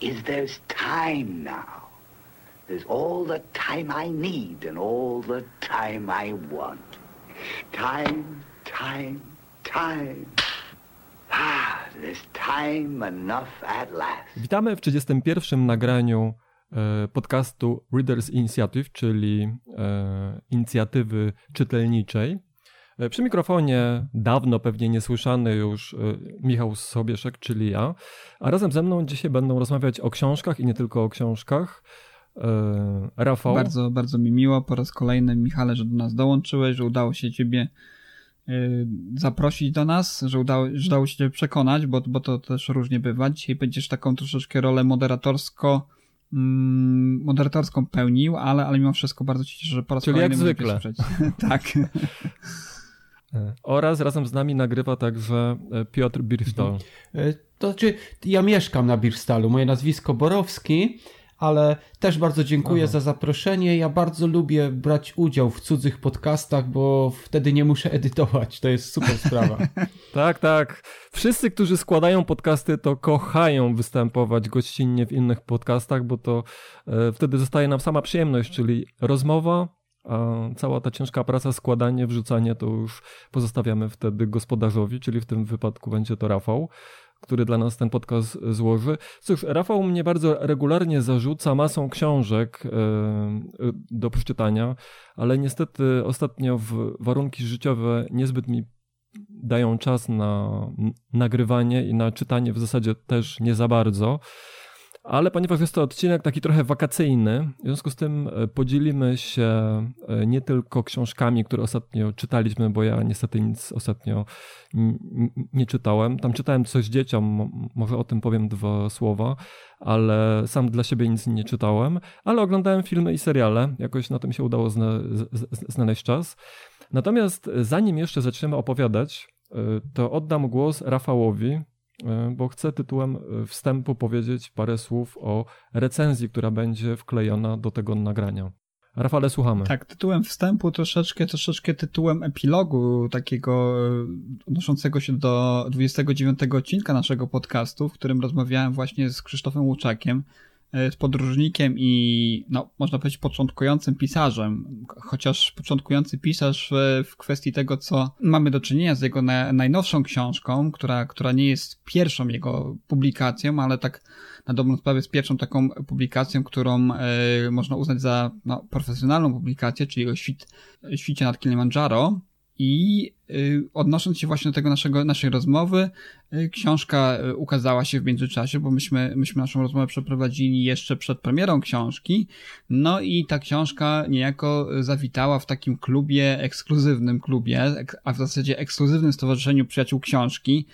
is there's time now. There's all the time I need and all the time I want. Time, time, time. Ah, there's time enough at last. Witamy w 31. nagraniu e, podcastu Readers Initiative, czyli e, inicjatywy czytelniczej. E, Przy mikrofonie dawno pewnie niesłyszany już e, Michał Sobieszek, czyli ja, a razem ze mną dzisiaj będą rozmawiać o książkach i nie tylko o książkach. E, Rafał. Bardzo, bardzo mi miło po raz kolejny, Michale, że do nas dołączyłeś, że udało się ciebie zaprosić do nas, że udało, że udało się ciebie przekonać, bo, bo to też różnie bywa. Dzisiaj będziesz taką troszeczkę rolę moderatorsko mm, moderatorską pełnił, ale, ale mimo wszystko bardzo ci cieszę, że po raz Czyli kolejny jak zwykle. tak. E, Oraz razem z nami nagrywa także e, Piotr Birstol. E, To znaczy, ja mieszkam na Birstalu, moje nazwisko Borowski, ale też bardzo dziękuję Aha. za zaproszenie. Ja bardzo lubię brać udział w cudzych podcastach, bo wtedy nie muszę edytować. To jest super sprawa. Tak, tak. Wszyscy, którzy składają podcasty, to kochają występować gościnnie w innych podcastach, bo to wtedy zostaje nam sama przyjemność, czyli rozmowa, a cała ta ciężka praca, składanie, wrzucanie, to już pozostawiamy wtedy gospodarzowi, czyli w tym wypadku będzie to Rafał, który dla nas ten podcast złoży. Cóż, Rafał mnie bardzo regularnie zarzuca masą książek e, do przeczytania, ale niestety ostatnio w warunki życiowe niezbyt mi dają czas na nagrywanie i na czytanie w zasadzie też nie za bardzo. Ale ponieważ jest to odcinek taki trochę wakacyjny, w związku z tym e, podzielimy się e, nie tylko książkami, które ostatnio czytaliśmy, bo ja niestety nic ostatnio nie czytałem. Tam czytałem coś dzieciom, może o tym powiem dwa słowa, ale sam dla siebie nic nie czytałem, ale oglądałem filmy i seriale, jakoś na tym się udało zna- znaleźć czas. Natomiast zanim jeszcze zaczniemy opowiadać, y, to oddam głos Rafałowi, bo chcę tytułem y, wstępu powiedzieć parę słów o recenzji, która będzie wklejona do tego nagrania. Rafale, słuchamy. Tak, tytułem wstępu troszeczkę, troszeczkę tytułem epilogu takiego e, odnoszącego się do 29 odcinka naszego podcastu, w którym rozmawiałem właśnie z Krzysztofem Łuczakiem, e, z podróżnikiem i, no, można powiedzieć, początkującym pisarzem. Chociaż początkujący pisarz w, w kwestii tego, co mamy do czynienia z jego na, najnowszą książką, która, która nie jest pierwszą jego publikacją, ale tak na dobrą sprawę jest pierwszą taką publikacją, którą e, można uznać za no, profesjonalną publikację, czyli o świt, świcie nad Kilimandżaro. I y, odnosząc się właśnie do tego naszego, naszej rozmowy, y, książka y, ukazała się w międzyczasie, bo myśmy, myśmy naszą rozmowę przeprowadzili jeszcze przed premierą książki. No i ta książka niejako zawitała w takim klubie, ekskluzywnym klubie, a w zasadzie ekskluzywnym stowarzyszeniu przyjaciół książki,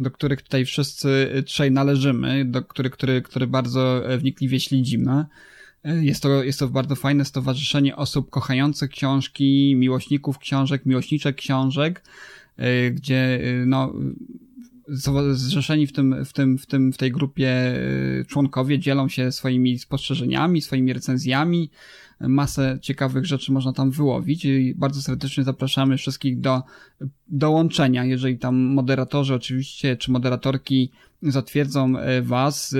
do których tutaj wszyscy trzej należymy, do których, który, który bardzo e, wnikliwie śledzimy. Jest to, jest to bardzo fajne stowarzyszenie osób kochających książki, miłośników książek, miłośniczek książek, y, gdzie y, no, zrzeszeni w tym, w tym, w tym, w tej grupie y, członkowie dzielą się swoimi spostrzeżeniami, swoimi recenzjami. Masę ciekawych rzeczy można tam wyłowić i bardzo serdecznie zapraszamy wszystkich do dołączenia, jeżeli tam moderatorzy oczywiście, czy moderatorki zatwierdzą e, was, e,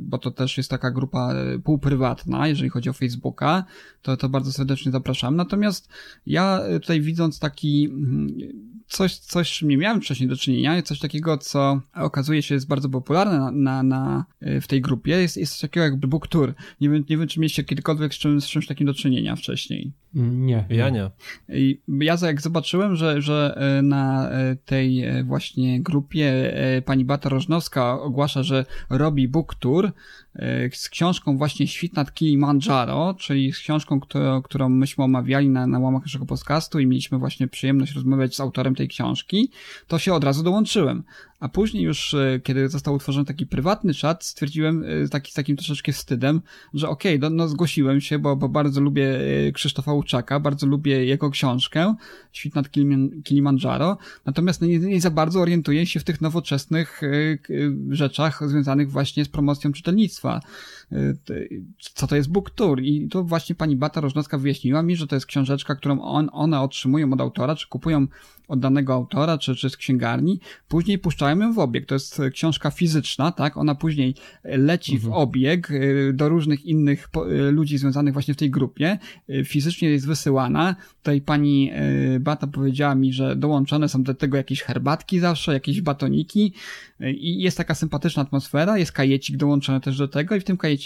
bo to też jest taka grupa e, półprywatna, jeżeli chodzi o Facebooka, to, to bardzo serdecznie zapraszam. Natomiast ja tutaj widząc taki mm, coś, coś, z czym nie miałem wcześniej do czynienia, coś takiego, co okazuje się jest bardzo popularne na, na, na, w tej grupie, jest, jest coś takiego jak book tour. Nie wiem, nie wiem, czy mieliście kiedykolwiek z, czym, z czymś takim do czynienia wcześniej. Nie. Ja nie. I ja za- jak zobaczyłem, że, że na tej właśnie grupie pani Bata Rożnowska ogłasza, że robi book tour z książką właśnie Świt nad Kilimandżaro, czyli z książką, którą, którą myśmy omawiali na, na łamach naszego podcastu i mieliśmy właśnie przyjemność rozmawiać z autorem tej książki, to się od razu dołączyłem. A później już, e, kiedy został utworzony taki prywatny czat, stwierdziłem e, taki, z takim troszeczkę wstydem, że okej, no, no zgłosiłem się, bo, bo bardzo lubię e, Krzysztofa Łuczaka, bardzo lubię jego książkę, Świt nad Kilim- Kilimandżaro, natomiast nie, nie za bardzo orientuję się w tych nowoczesnych e, e, rzeczach związanych właśnie z promocją czytelnictwa. E, t- Co to jest book tour? I to właśnie pani Bata Rożnowska wyjaśniła mi, że to jest książeczka, którą on, one otrzymują od autora, czy kupują od danego autora, czy, czy z księgarni, później puszczają ją w obieg. To jest e, książka fizyczna, tak? Ona później leci w obieg e, do różnych innych e, ludzi związanych właśnie w tej grupie. Fizycznie jest wysyłana. Tutaj pani Bata powiedziała mi, że dołączone są do tego jakieś herbatki zawsze, jakieś batoniki i jest taka sympatyczna atmosfera. Jest kajecik dołączony też do tego i w tym kajeciku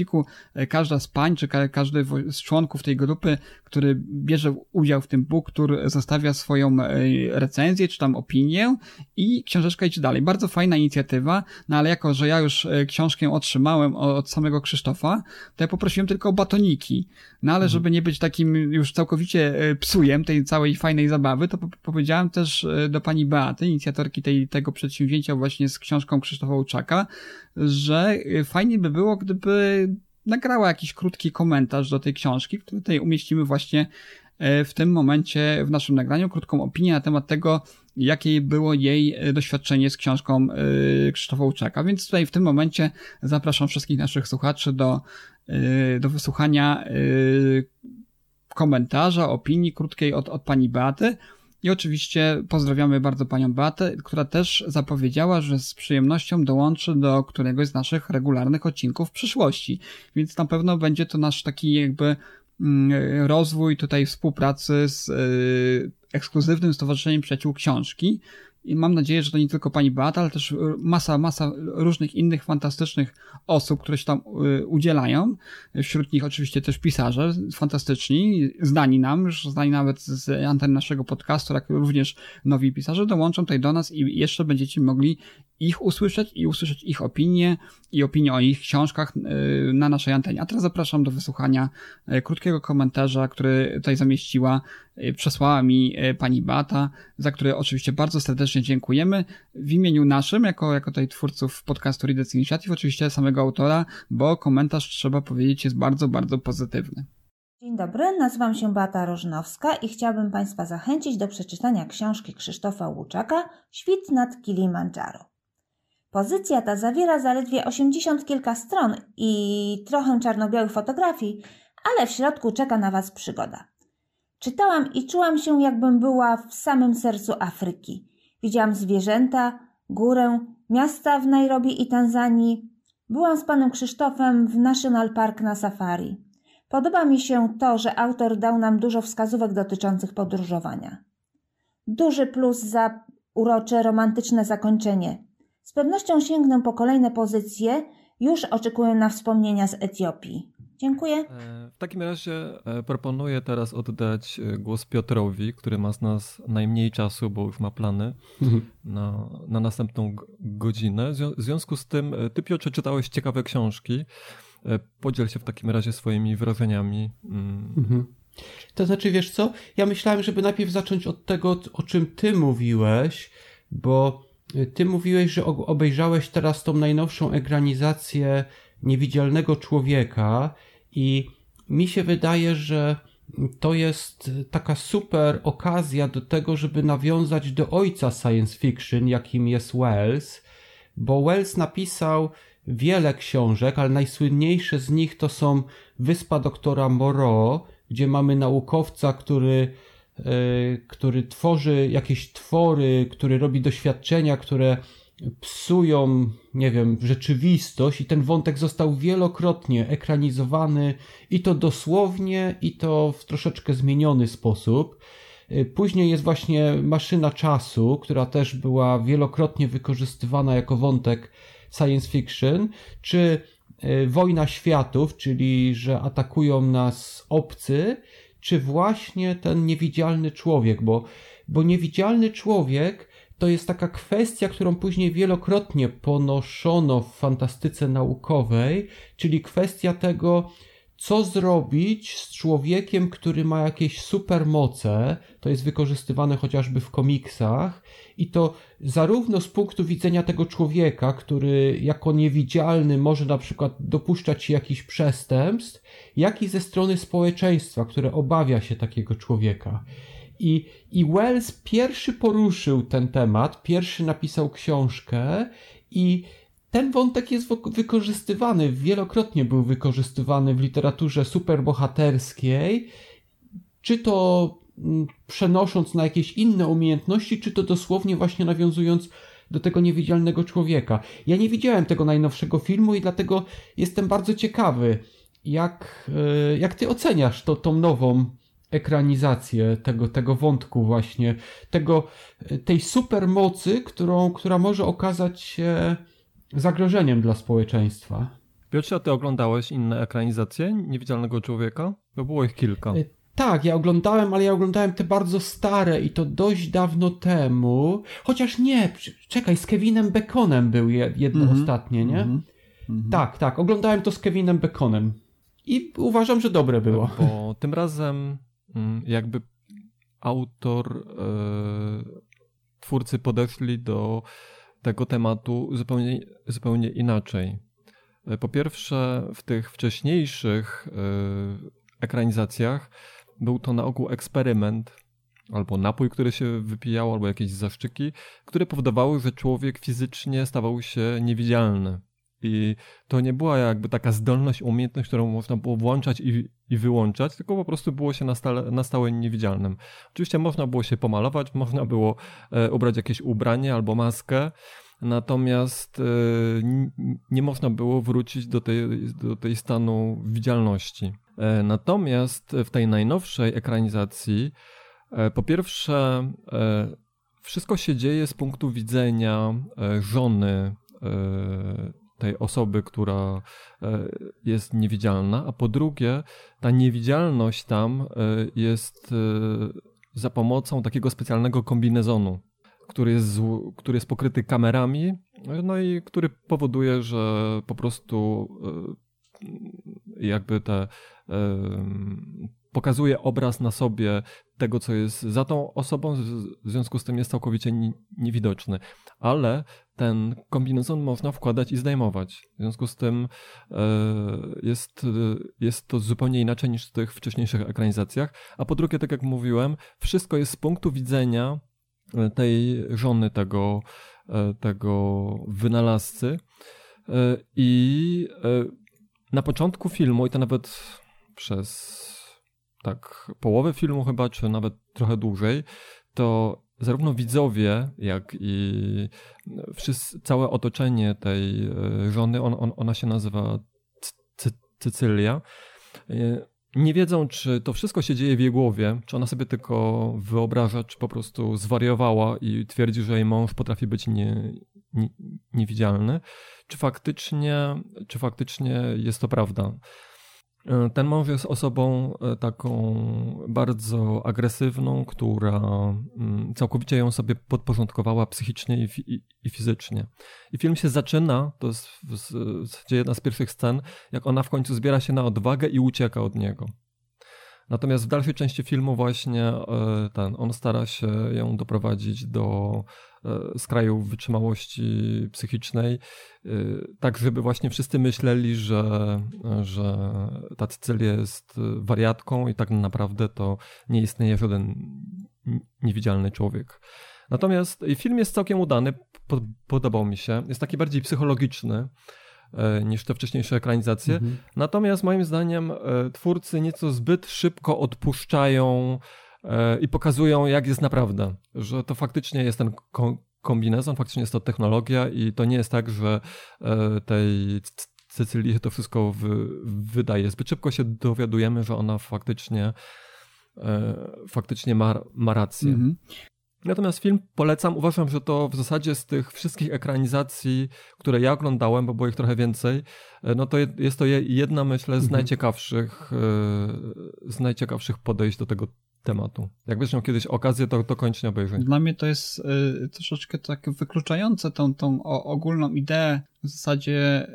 e, każda z pań, czy ka- każdy z członków tej grupy, który bierze udział w tym book tour, zostawia swoją e, recenzję, czy tam opinię i książeczka idzie dalej. Bardzo fajna inicjatywa, no ale jako, że ja już e, książkę otrzymałem od samego Krzysztofa, to ja poprosiłem tylko o batoniki. No ale żeby nie być takim już całkowicie psujem tej całej fajnej zabawy, to po- powiedziałem też do pani Beaty, inicjatorki tej, tego przedsięwzięcia właśnie z książką Krzysztofa Łuczaka, że e, fajnie by było, gdyby nagrała jakiś krótki komentarz do tej książki, który tutaj umieścimy właśnie e, w tym momencie w naszym nagraniu, krótką opinię na temat tego, jakie było jej e, doświadczenie z książką e, Krzysztofa Łuczaka. Więc tutaj w tym momencie zapraszam wszystkich naszych słuchaczy do, do wysłuchania komentarza, opinii krótkiej od, od pani Beaty. I oczywiście pozdrawiamy bardzo panią Beatę, która też zapowiedziała, że z przyjemnością dołączy do któregoś z naszych regularnych odcinków w przyszłości. Więc na pewno będzie to nasz taki jakby mm, rozwój tutaj współpracy z y, ekskluzywnym Stowarzyszeniem Przyjaciół Książki. I mam nadzieję, że to nie tylko pani Beata, ale też y, masa, masa różnych innych fantastycznych osób, które się tam y, udzielają. Wśród nich oczywiście też pisarze fantastyczni, znani nam, już znani nawet z anten naszego podcastu, jak również nowi pisarze dołączą tutaj do nas i jeszcze będziecie mogli ich usłyszeć i usłyszeć ich opinie i opinie o ich książkach y, na naszej antenie. A teraz zapraszam do wysłuchania y, krótkiego komentarza, który tutaj zamieściła, y, przesłała mi pani Bata, za który oczywiście bardzo serdecznie dziękujemy w imieniu naszym, jako, jako tutaj twórców podcastu Readers Initiative, oczywiście samego autora, bo komentarz trzeba powiedzieć jest bardzo, bardzo pozytywny. Dzień dobry, nazywam się Beata Rożnowska i chciałabym Państwa zachęcić do przeczytania książki Krzysztofa Łuczaka Świt nad Kilimandżaro. Pozycja ta zawiera zaledwie 80 kilka stron i trochę czarno-białych fotografii, ale w środku czeka na Was przygoda. Czytałam i czułam się, jakbym była w samym sercu Afryki. Widziałam zwierzęta, górę, miasta w Nairobi i Tanzanii. Byłam z panem Krzysztofem w National Park na safari. Podoba mi się to, że autor dał nam dużo wskazówek dotyczących podróżowania. Duży plus za urocze, romantyczne zakończenie. Z pewnością sięgnę po kolejne pozycje. Już oczekuję na wspomnienia z Etiopii. Dziękuję. E, W takim razie e, proponuję teraz oddać e, głos Piotrowi, który ma z nas najmniej czasu, bo już ma plany na, na następną godzinę. W zwią- w związku z tym, ty Piotrze czytałeś ciekawe książki. Podziel się w takim razie swoimi wrażeniami. Mm, Mhm. To znaczy, wiesz co? Ja myślałem, żeby najpierw zacząć od tego, o czym ty mówiłeś, bo ty mówiłeś, że obejrzałeś teraz tą najnowszą ekranizację Niewidzialnego Człowieka i mi się wydaje, że to jest taka super okazja do tego, żeby nawiązać do ojca science fiction, jakim jest Wells, bo Wells napisał wiele książek, ale najsłynniejsze z nich to są Wyspa doktora Moreau, gdzie mamy naukowca, który, który tworzy jakieś twory, który robi doświadczenia, które psują, nie wiem, rzeczywistość i ten wątek został wielokrotnie ekranizowany i to dosłownie, i to w troszeczkę zmieniony sposób. Y, Później jest właśnie maszyna czasu, która też była wielokrotnie wykorzystywana jako wątek science fiction, czy y, wojna światów, czyli że atakują nas obcy, czy właśnie ten niewidzialny człowiek, bo, bo niewidzialny człowiek to jest taka kwestia, którą później wielokrotnie ponoszono w fantastyce naukowej, czyli kwestia tego, co zrobić z człowiekiem, który ma jakieś supermoce, to jest wykorzystywane chociażby w komiksach, i to zarówno z punktu widzenia tego człowieka, który jako niewidzialny może na przykład dopuszczać się jakichś przestępstw, jak i ze strony społeczeństwa, które obawia się takiego człowieka. I, I Wells pierwszy poruszył ten temat, pierwszy napisał książkę i ten wątek jest wykorzystywany, wielokrotnie był wykorzystywany w literaturze superbohaterskiej, czy to mm, przenosząc na jakieś inne umiejętności, czy to dosłownie właśnie nawiązując do tego niewidzialnego człowieka. Ja nie widziałem tego najnowszego filmu i dlatego jestem bardzo ciekawy, jak, e, jak ty oceniasz to, tą nową ekranizację tego, tego wątku właśnie, tego, tej supermocy, którą, która może okazać się zagrożeniem dla społeczeństwa. Piotrze, a ty oglądałeś inne ekranizacje Niewidzialnego Człowieka? Bo było ich kilka. E, tak, ja oglądałem, ale ja oglądałem te bardzo stare i to dość dawno temu. Chociaż nie, czekaj, z Kevinem Baconem był jedno mm -hmm. ostatnie, nie? Mm -hmm. Tak, tak, oglądałem to z Kevinem Baconem. I uważam, że dobre było. Bo tym razem mm, jakby autor, e, twórcy podeszli do tego tematu zupełnie, zupełnie inaczej. E, po pierwsze, w tych wcześniejszych e, ekranizacjach był to na ogół eksperyment, albo napój, który się wypijało, albo jakieś zaszczyki, które powodowały, że człowiek fizycznie stawał się niewidzialny. I to nie była jakby taka zdolność, umiejętność, którą można było włączać i, i wyłączać, tylko po prostu było się na stałe, na stałe niewidzialnym. Oczywiście można było się pomalować, można było e, ubrać jakieś ubranie albo maskę, natomiast e, nie można było wrócić do tej, do tej stanu widzialności. E, natomiast w tej najnowszej ekranizacji, e, po pierwsze, e, wszystko się dzieje z punktu widzenia e, żony tej osoby, która e, jest niewidzialna, a po drugie, ta niewidzialność tam e, jest e, za pomocą takiego specjalnego kombinezonu, który jest, który jest pokryty kamerami, no i który powoduje, że po prostu jakby te pokazuje obraz na sobie tego, co jest za tą osobą, w związku z tym jest całkowicie niewidoczny. Ale ten kombinezon można wkładać i zdejmować. W związku z tym e, jest, jest to zupełnie inaczej niż w tych wcześniejszych ekranizacjach. A po drugie, tak jak mówiłem, wszystko jest z punktu widzenia e, tej żony tego, e, tego wynalazcy. I na początku filmu, i to nawet przez tak połowę filmu chyba, czy nawet trochę dłużej, to zarówno widzowie, jak i wszyscy, całe otoczenie tej e, żony, on, on, ona się nazywa Cycylia, e, nie wiedzą, czy to wszystko się dzieje w jej głowie, czy ona sobie tylko wyobraża, czy po prostu zwariowała i twierdzi, że jej mąż potrafi być nie, nie, niewidzialny, czy faktycznie, czy faktycznie jest to prawda. E, ten mąż jest osobą e, taką bardzo agresywną, która mm, całkowicie ją sobie podporządkowała psychicznie i, fizycznie. I film się zaczyna, to jest jedna z pierwszych scen, jak ona w końcu zbiera się na odwagę i ucieka od niego. Natomiast w dalszej części filmu właśnie e, ten, on stara się ją doprowadzić do e, skraju wytrzymałości psychicznej, e, tak żeby właśnie wszyscy myśleli, że, że ta Cecylia jest wariatką i tak naprawdę to nie istnieje żaden niewidzialny człowiek. Natomiast film jest całkiem udany, podobał mi się. Jest taki bardziej psychologiczny. E, niż te wcześniejsze ekranizacje. Mhm. Natomiast moim zdaniem e, twórcy nieco zbyt szybko odpuszczają e, i pokazują, jak jest naprawdę. Że to faktycznie jest ten kombinezon, faktycznie jest to technologia i to nie jest tak, że tej Cecylii to wszystko wydaje. Zbyt szybko się dowiadujemy, że ona faktycznie faktycznie ma, ma rację. Mhm. Natomiast film polecam. Uważam, że to w zasadzie z tych wszystkich ekranizacji, które ja oglądałem, bo było ich trochę więcej, e, no to jest to jedna, myślę, z Mhm. najciekawszych, e, z najciekawszych podejść do tego tematu. Jak miał kiedyś okazję, to, koniecznie obejrzyj. Dla mnie to jest y, troszeczkę tak wykluczające tą, tą o, ogólną ideę w zasadzie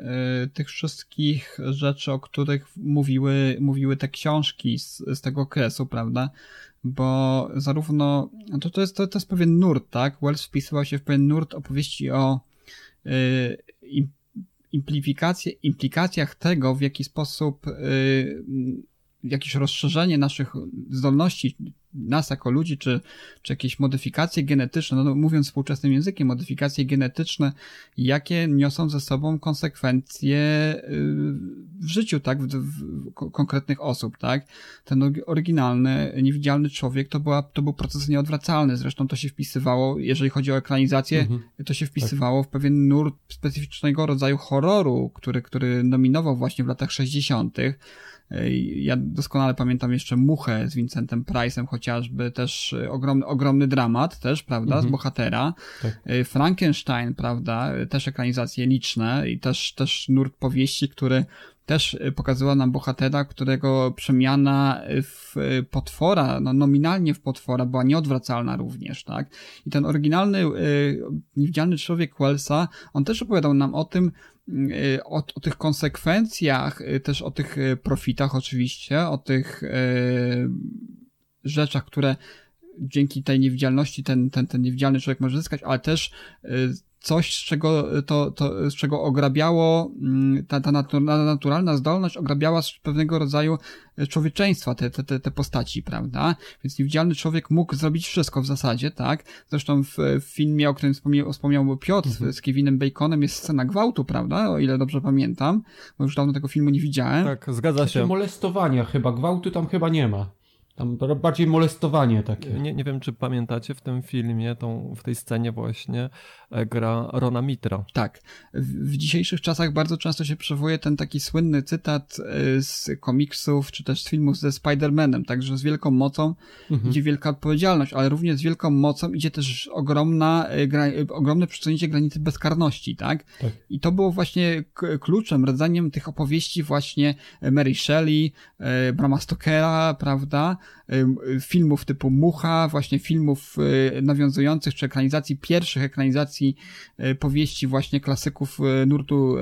y, tych wszystkich rzeczy, o których mówiły, mówiły te książki z, z tego okresu, prawda? Bo zarówno, no to, to, jest, to, to jest pewien nurt, tak? Wells wpisywał się w pewien nurt opowieści o y, implikacjach tego, w jaki sposób y, jakieś rozszerzenie naszych zdolności, nas jako ludzi, czy, czy jakieś modyfikacje genetyczne, no mówiąc współczesnym językiem, modyfikacje genetyczne, jakie niosą ze sobą konsekwencje y, w życiu, tak, w, w, konkretnych osób, tak. Ten oryginalny, niewidzialny człowiek to, była, to był proces nieodwracalny, zresztą to się wpisywało, jeżeli chodzi o ekranizację, mhm. to się wpisywało tak. w pewien nurt specyficznego rodzaju horroru, który, który dominował właśnie w latach 60., ja doskonale pamiętam jeszcze Muchę z Vincentem Price'em chociażby, też ogromny, ogromny dramat też, prawda, mhm. z bohatera. Tak. Frankenstein, prawda, też ekranizacje liczne i też, też nurt powieści, który też pokazała nam bohatera, którego przemiana w potwora, no nominalnie w potwora była nieodwracalna również, tak? I ten oryginalny, niewidzialny człowiek Wellsa, on też opowiadał nam o tym, o, o, tych konsekwencjach, też o tych profitach oczywiście, o tych rzeczach, które dzięki tej niewidzialności ten, ten, ten niewidzialny człowiek może zyskać, ale też coś, z czego to, to z czego ograbiało ta, ta naturalna zdolność ograbiała z pewnego rodzaju człowieczeństwa te, te, te postaci, prawda? Więc niewidzialny człowiek mógł zrobić wszystko w zasadzie, tak? Zresztą w, w filmie, o którym wspomniał, wspomniał Piotr mhm. z Kevinem Baconem jest scena gwałtu, prawda? O ile dobrze pamiętam, bo już dawno tego filmu nie widziałem. Tak, zgadza się. Znaczy molestowania chyba, gwałtu tam chyba nie ma. Tam bardziej molestowanie takie. Nie, nie wiem, czy pamiętacie w tym filmie, tą, w tej scenie właśnie e, gra Rona Mitra. Tak. W, w dzisiejszych czasach bardzo często się przywołuje ten taki słynny cytat e, z komiksów, czy też z filmów ze Spider-Manem, także z wielką mocą mhm. idzie wielka odpowiedzialność, ale również z wielką mocą idzie też ogromna, e, gra, ogromne przesunięcie granicy bezkarności, tak? tak? I to było właśnie kluczem, rodzeniem tych opowieści właśnie Mary Shelley, Brama Stokera, prawda? Filmów typu Mucha, właśnie filmów y, nawiązujących, czy ekranizacji, pierwszych ekranizacji y, powieści właśnie klasyków y, nurtu,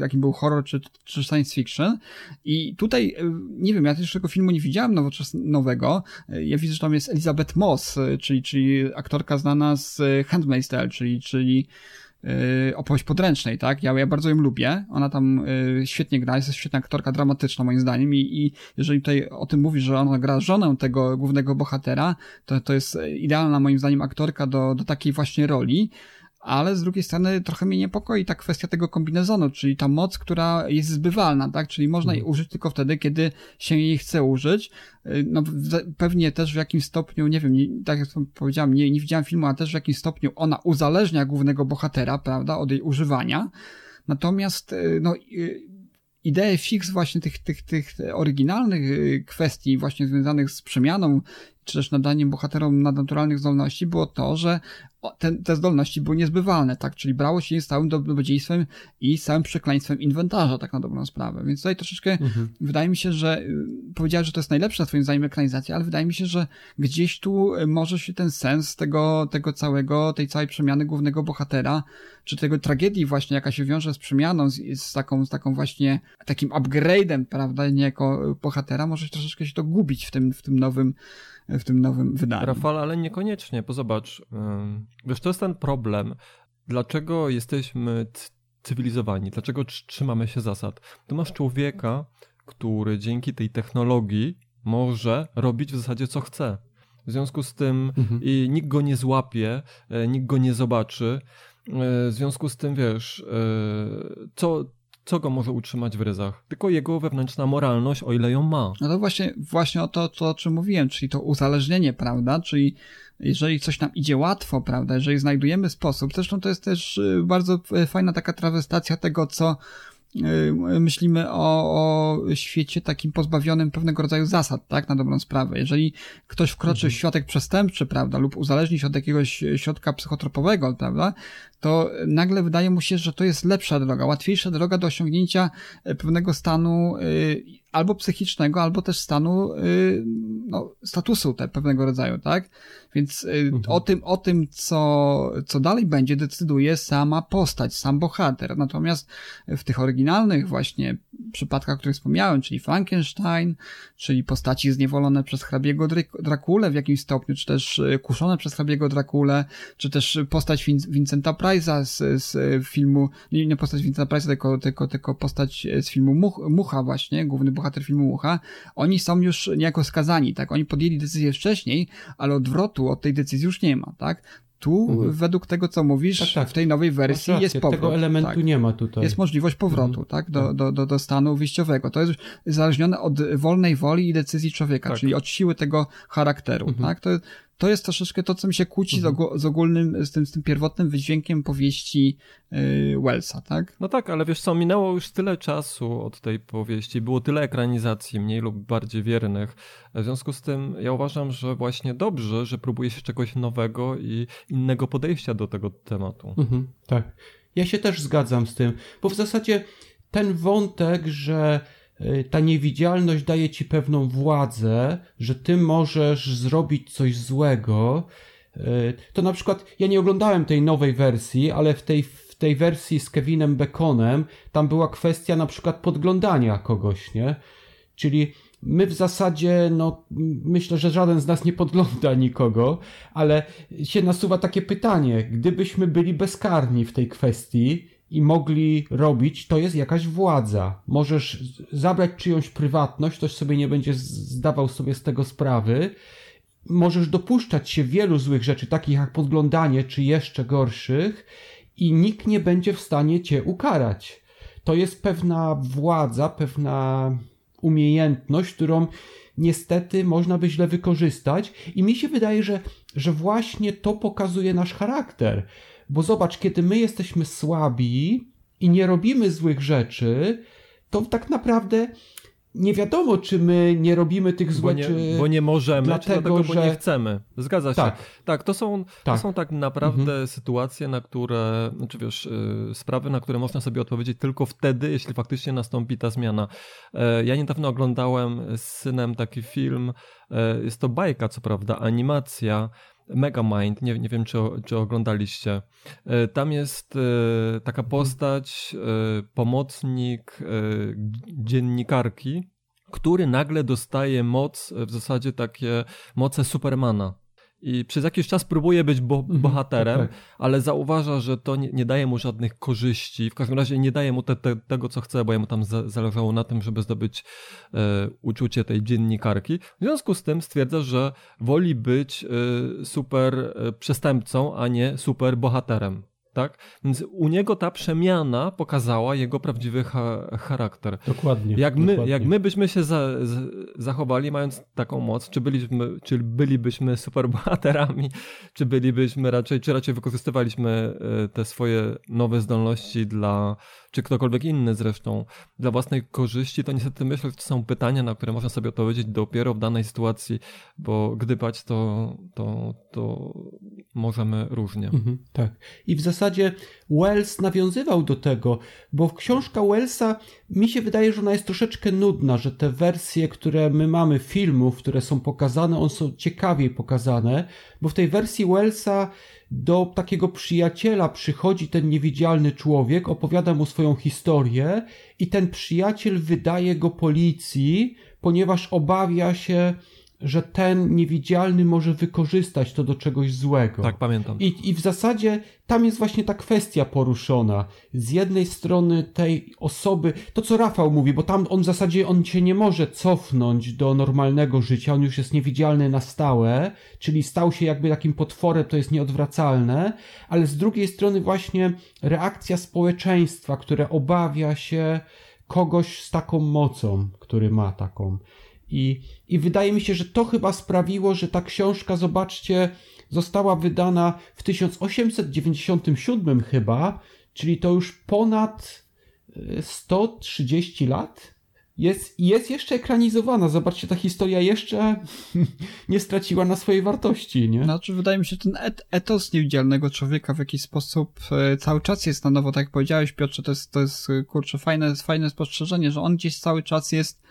jakim był horror czy, czy science fiction. I tutaj, nie wiem, ja też tego filmu nie widziałem nowego. Ja widzę, że tam jest Elizabeth Moss, czyli, czyli aktorka znana z Handmaid's Tale, czyli, czyli opowieść podręcznej, tak? Ja, ja bardzo ją lubię. Ona tam yy, świetnie gra, jest świetna aktorka dramatyczna moim zdaniem i, i jeżeli tutaj o tym mówi, że ona gra żonę tego głównego bohatera, to, to jest idealna moim zdaniem aktorka do, do takiej właśnie roli ale z drugiej strony trochę mnie niepokoi ta kwestia tego kombinezonu, czyli ta moc, która jest zbywalna, tak? Czyli można jej mhm. użyć tylko wtedy, kiedy się jej chce użyć. Y, no, pewnie też w jakimś stopniu, nie wiem, nie, tak jak powiedziałem, nie, nie widziałem filmu, ale też w jakimś stopniu ona uzależnia głównego bohatera, prawda, od jej używania. Natomiast, y, no, y, ideę fix właśnie tych, tych, tych oryginalnych kwestii właśnie związanych z przemianą czy też nadaniem bohaterom nadnaturalnych zdolności było to, że te, te zdolności były niezbywalne, tak? Czyli brało się je z całym dobrodziejstwem i z całym przekleństwem inwentarza, tak na dobrą sprawę. Więc tutaj troszeczkę mhm. wydaje mi się, że y, powiedziałeś, że to jest najlepsza swoim zdaniem ekranizacja, ale wydaje mi się, że gdzieś tu y, może się ten sens tego, tego całego, tej całej przemiany głównego bohatera, czy tego tragedii właśnie, jaka się wiąże z przemianą, z, z taką, z taką właśnie, takim upgrade'em, prawda, niejako bohatera, może troszeczkę się to gubić w tym, w tym nowym, w tym nowym wydaniu. Rafał, ale niekoniecznie, bo zobacz, wiesz, to jest ten problem. Dlaczego jesteśmy cywilizowani? Dlaczego trzymamy się zasad? Tu masz człowieka, który dzięki tej technologii może robić w zasadzie co chce. W związku z tym mhm. i nikt go nie złapie, e, nikt go nie zobaczy. E, w związku z tym, wiesz, e, co, co go może utrzymać w ryzach? Tylko jego wewnętrzna moralność, o ile ją ma. No to właśnie, właśnie o to, to, o czym mówiłem, czyli to uzależnienie, prawda? Czyli jeżeli coś nam idzie łatwo, prawda? Jeżeli znajdujemy sposób, zresztą to jest też y, bardzo y, fajna taka trawestacja tego, co myślimy o, o świecie takim pozbawionym pewnego rodzaju zasad, tak, na dobrą sprawę. Jeżeli ktoś wkroczy w światek przestępczy, prawda, lub uzależni się od jakiegoś środka psychotropowego, prawda, to nagle wydaje mu się, że to jest lepsza droga, łatwiejsza droga do osiągnięcia pewnego stanu albo psychicznego, albo też stanu, no, statusu te, pewnego rodzaju, tak? Więc mhm. o tym, o tym, co, co dalej będzie, decyduje sama postać, sam bohater. Natomiast w tych oryginalnych właśnie przypadkach, o których wspomniałem, czyli Frankenstein, czyli postaci zniewolone przez hrabiego Drakule w jakimś stopniu, czy też e, kuszone przez hrabiego Drakule, czy też postać Vin Vincenta Price'a z, z filmu, nie, nie postać Vincenta Price'a, tylko, tylko, tylko postać z filmu Much, Mucha właśnie, główny bohater filmu Mucha, oni są już niejako skazani, tak? Oni podjęli decyzję wcześniej, ale odwrotu od tej decyzji już nie ma, tak? Tu, mhm. według tego, co mówisz, tak, tak. w tej nowej wersji jest powrót. Tego elementu tak. nie ma tutaj. Jest możliwość powrotu, mhm. tak, do, tak. do, do, do stanu wyjściowego. To jest uzależnione od wolnej woli i decyzji człowieka, tak. czyli od siły tego charakteru, mhm. tak. To, to jest troszeczkę to, co mi się kłóci mhm. z, z, ogólnym, z tym, z tym pierwotnym wydźwiękiem powieści yy, Wellsa, tak? No tak, ale wiesz co, minęło już tyle czasu od tej powieści, było tyle ekranizacji, mniej lub bardziej wiernych. W związku z tym ja uważam, że właśnie dobrze, że próbuje się czegoś nowego i innego podejścia do tego tematu. Mhm, tak. Ja się też zgadzam z tym, bo w zasadzie ten wątek, że ta niewidzialność daje ci pewną władzę, że ty możesz zrobić coś złego. Y, to na przykład, ja nie oglądałem tej nowej wersji, ale w tej, w tej wersji z Kevinem Baconem, tam była kwestia na przykład podglądania kogoś, nie? Czyli my w zasadzie, no, myślę, że żaden z nas nie podgląda nikogo, ale się nasuwa takie pytanie, gdybyśmy byli bezkarni w tej kwestii, i mogli robić, to jest jakaś władza. Możesz zabrać czyjąś prywatność, ktoś sobie nie będzie zdawał sobie z tego sprawy. Możesz dopuszczać się wielu złych rzeczy, takich jak podglądanie, czy jeszcze gorszych, i nikt nie będzie w stanie cię ukarać. To jest pewna władza, pewna umiejętność, którą niestety można by źle wykorzystać, i mi się wydaje, że, że właśnie to pokazuje nasz charakter bo zobacz, kiedy my jesteśmy słabi i nie robimy złych rzeczy, to tak naprawdę nie wiadomo, czy my nie robimy tych złych rzeczy. Bo nie możemy, dlatego, czy dlatego, że... bo nie chcemy. Zgadza się. Tak, tak to, są, tak. to są tak naprawdę mhm. sytuacje, na które, znaczy wiesz, y, sprawy, na które można sobie odpowiedzieć tylko wtedy, jeśli faktycznie nastąpi ta zmiana. E, ja niedawno oglądałem z synem taki film, e, jest to bajka, co prawda, animacja, Megamind, nie, nie wiem czy, czy oglądaliście. E, tam jest e, taka postać, e, pomocnik dziennikarki, który nagle dostaje moc, w zasadzie takie moce Supermana i przez jakiś czas próbuje być bo mhm, bohaterem, tak, tak. ale zauważa, że to nie, nie, daje mu żadnych korzyści. W każdym razie nie daje mu te, te, tego, co chce, bo jemu tam za, zależało na tym, żeby zdobyć e, uczucie tej dziennikarki. W związku z tym stwierdza, że woli być e, super e, przestępcą, a nie super bohaterem tak? Więc u niego ta przemiana pokazała jego prawdziwy ha charakter. Dokładnie. Jak my, dokładnie. Jak my byśmy się za, zachowali mając taką moc, czy byliśmy, czy bylibyśmy superbohaterami, czy bylibyśmy raczej, czy raczej wykorzystywaliśmy e, te swoje nowe zdolności dla czy ktokolwiek inny zresztą, dla własnej korzyści, to niestety myślę, że to są pytania, na które można sobie odpowiedzieć dopiero w danej sytuacji, bo gdybać to, to, to możemy różnie. Mhm, tak. I w zasadzie Wells nawiązywał do tego, bo książka Wellsa mi się wydaje, że ona jest troszeczkę nudna, że te wersje, które my mamy filmów, które są pokazane, one są ciekawiej pokazane, bo w tej wersji Wellsa do takiego przyjaciela przychodzi ten niewidzialny człowiek, opowiada mu swoją historię i ten przyjaciel wydaje go policji, ponieważ obawia się, że ten niewidzialny może wykorzystać to do czegoś złego. Tak, pamiętam. I, I w zasadzie tam jest właśnie ta kwestia poruszona. Z jednej strony tej osoby, to co Rafał mówi, bo tam on w zasadzie on się nie może cofnąć do normalnego życia, on już jest niewidzialny na stałe, czyli stał się jakby takim potworem, to jest nieodwracalne, ale z drugiej strony właśnie reakcja społeczeństwa, które obawia się kogoś z taką mocą, który ma taką. I, I wydaje mi się, że to chyba sprawiło, że ta książka, zobaczcie, została wydana w 1897 chyba, czyli to już ponad 130 lat jest, jest jeszcze ekranizowana. Zobaczcie, ta historia jeszcze nie straciła na swojej wartości, nie? Znaczy, wydaje mi się, ten et etos niewidzialnego człowieka w jakiś sposób e, cały czas jest na nowo, tak jak powiedziałeś, Piotrze, to jest, to jest kurczę, fajne, fajne spostrzeżenie, że on gdzieś cały czas jest e,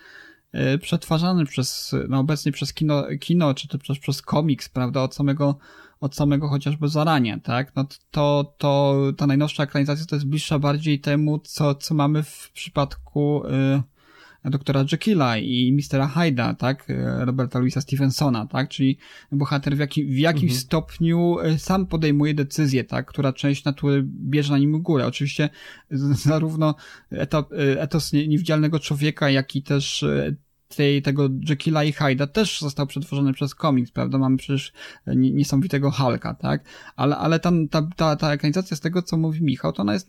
przetwarzany przez, no obecnie przez kino, kino czy też przez komiks, prawda, od samego od samego chociażby zarania, tak? No to, to ta najnowsza ekranizacja to jest bliższa bardziej temu, co, co mamy w przypadku y, doktora Jekylla i mistera Hyda, tak? Roberta Louisa Stevensona, tak? Czyli bohater w, jaki, w jakimś mhm. stopniu y, sam podejmuje decyzję, tak? Która część natury bierze na nim górę. Oczywiście zarówno eto, y, etos niewidzialnego człowieka, jak i też tej, tego Jekylla i Hyda też został przetworzony przez komiks, prawda? Mamy przecież niesamowitego Hulka, tak? Ale, ale ta, ta, ta, ekranizacja z tego, co mówi Michał, to ona jest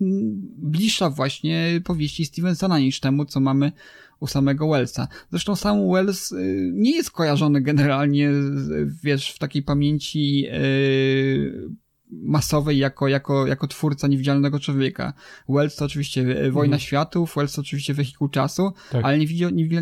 bliższa właśnie powieści Stevensona niż temu, co mamy u samego Wellsa. Zresztą sam Wells y, nie jest kojarzony generalnie, wiesz, w takiej pamięci yy, masowej jako, jako, jako twórca niewidzialnego człowieka. Wells to oczywiście e, Wojna mhm. Światów, Wells to oczywiście Wehikuł Czasu, tak. ale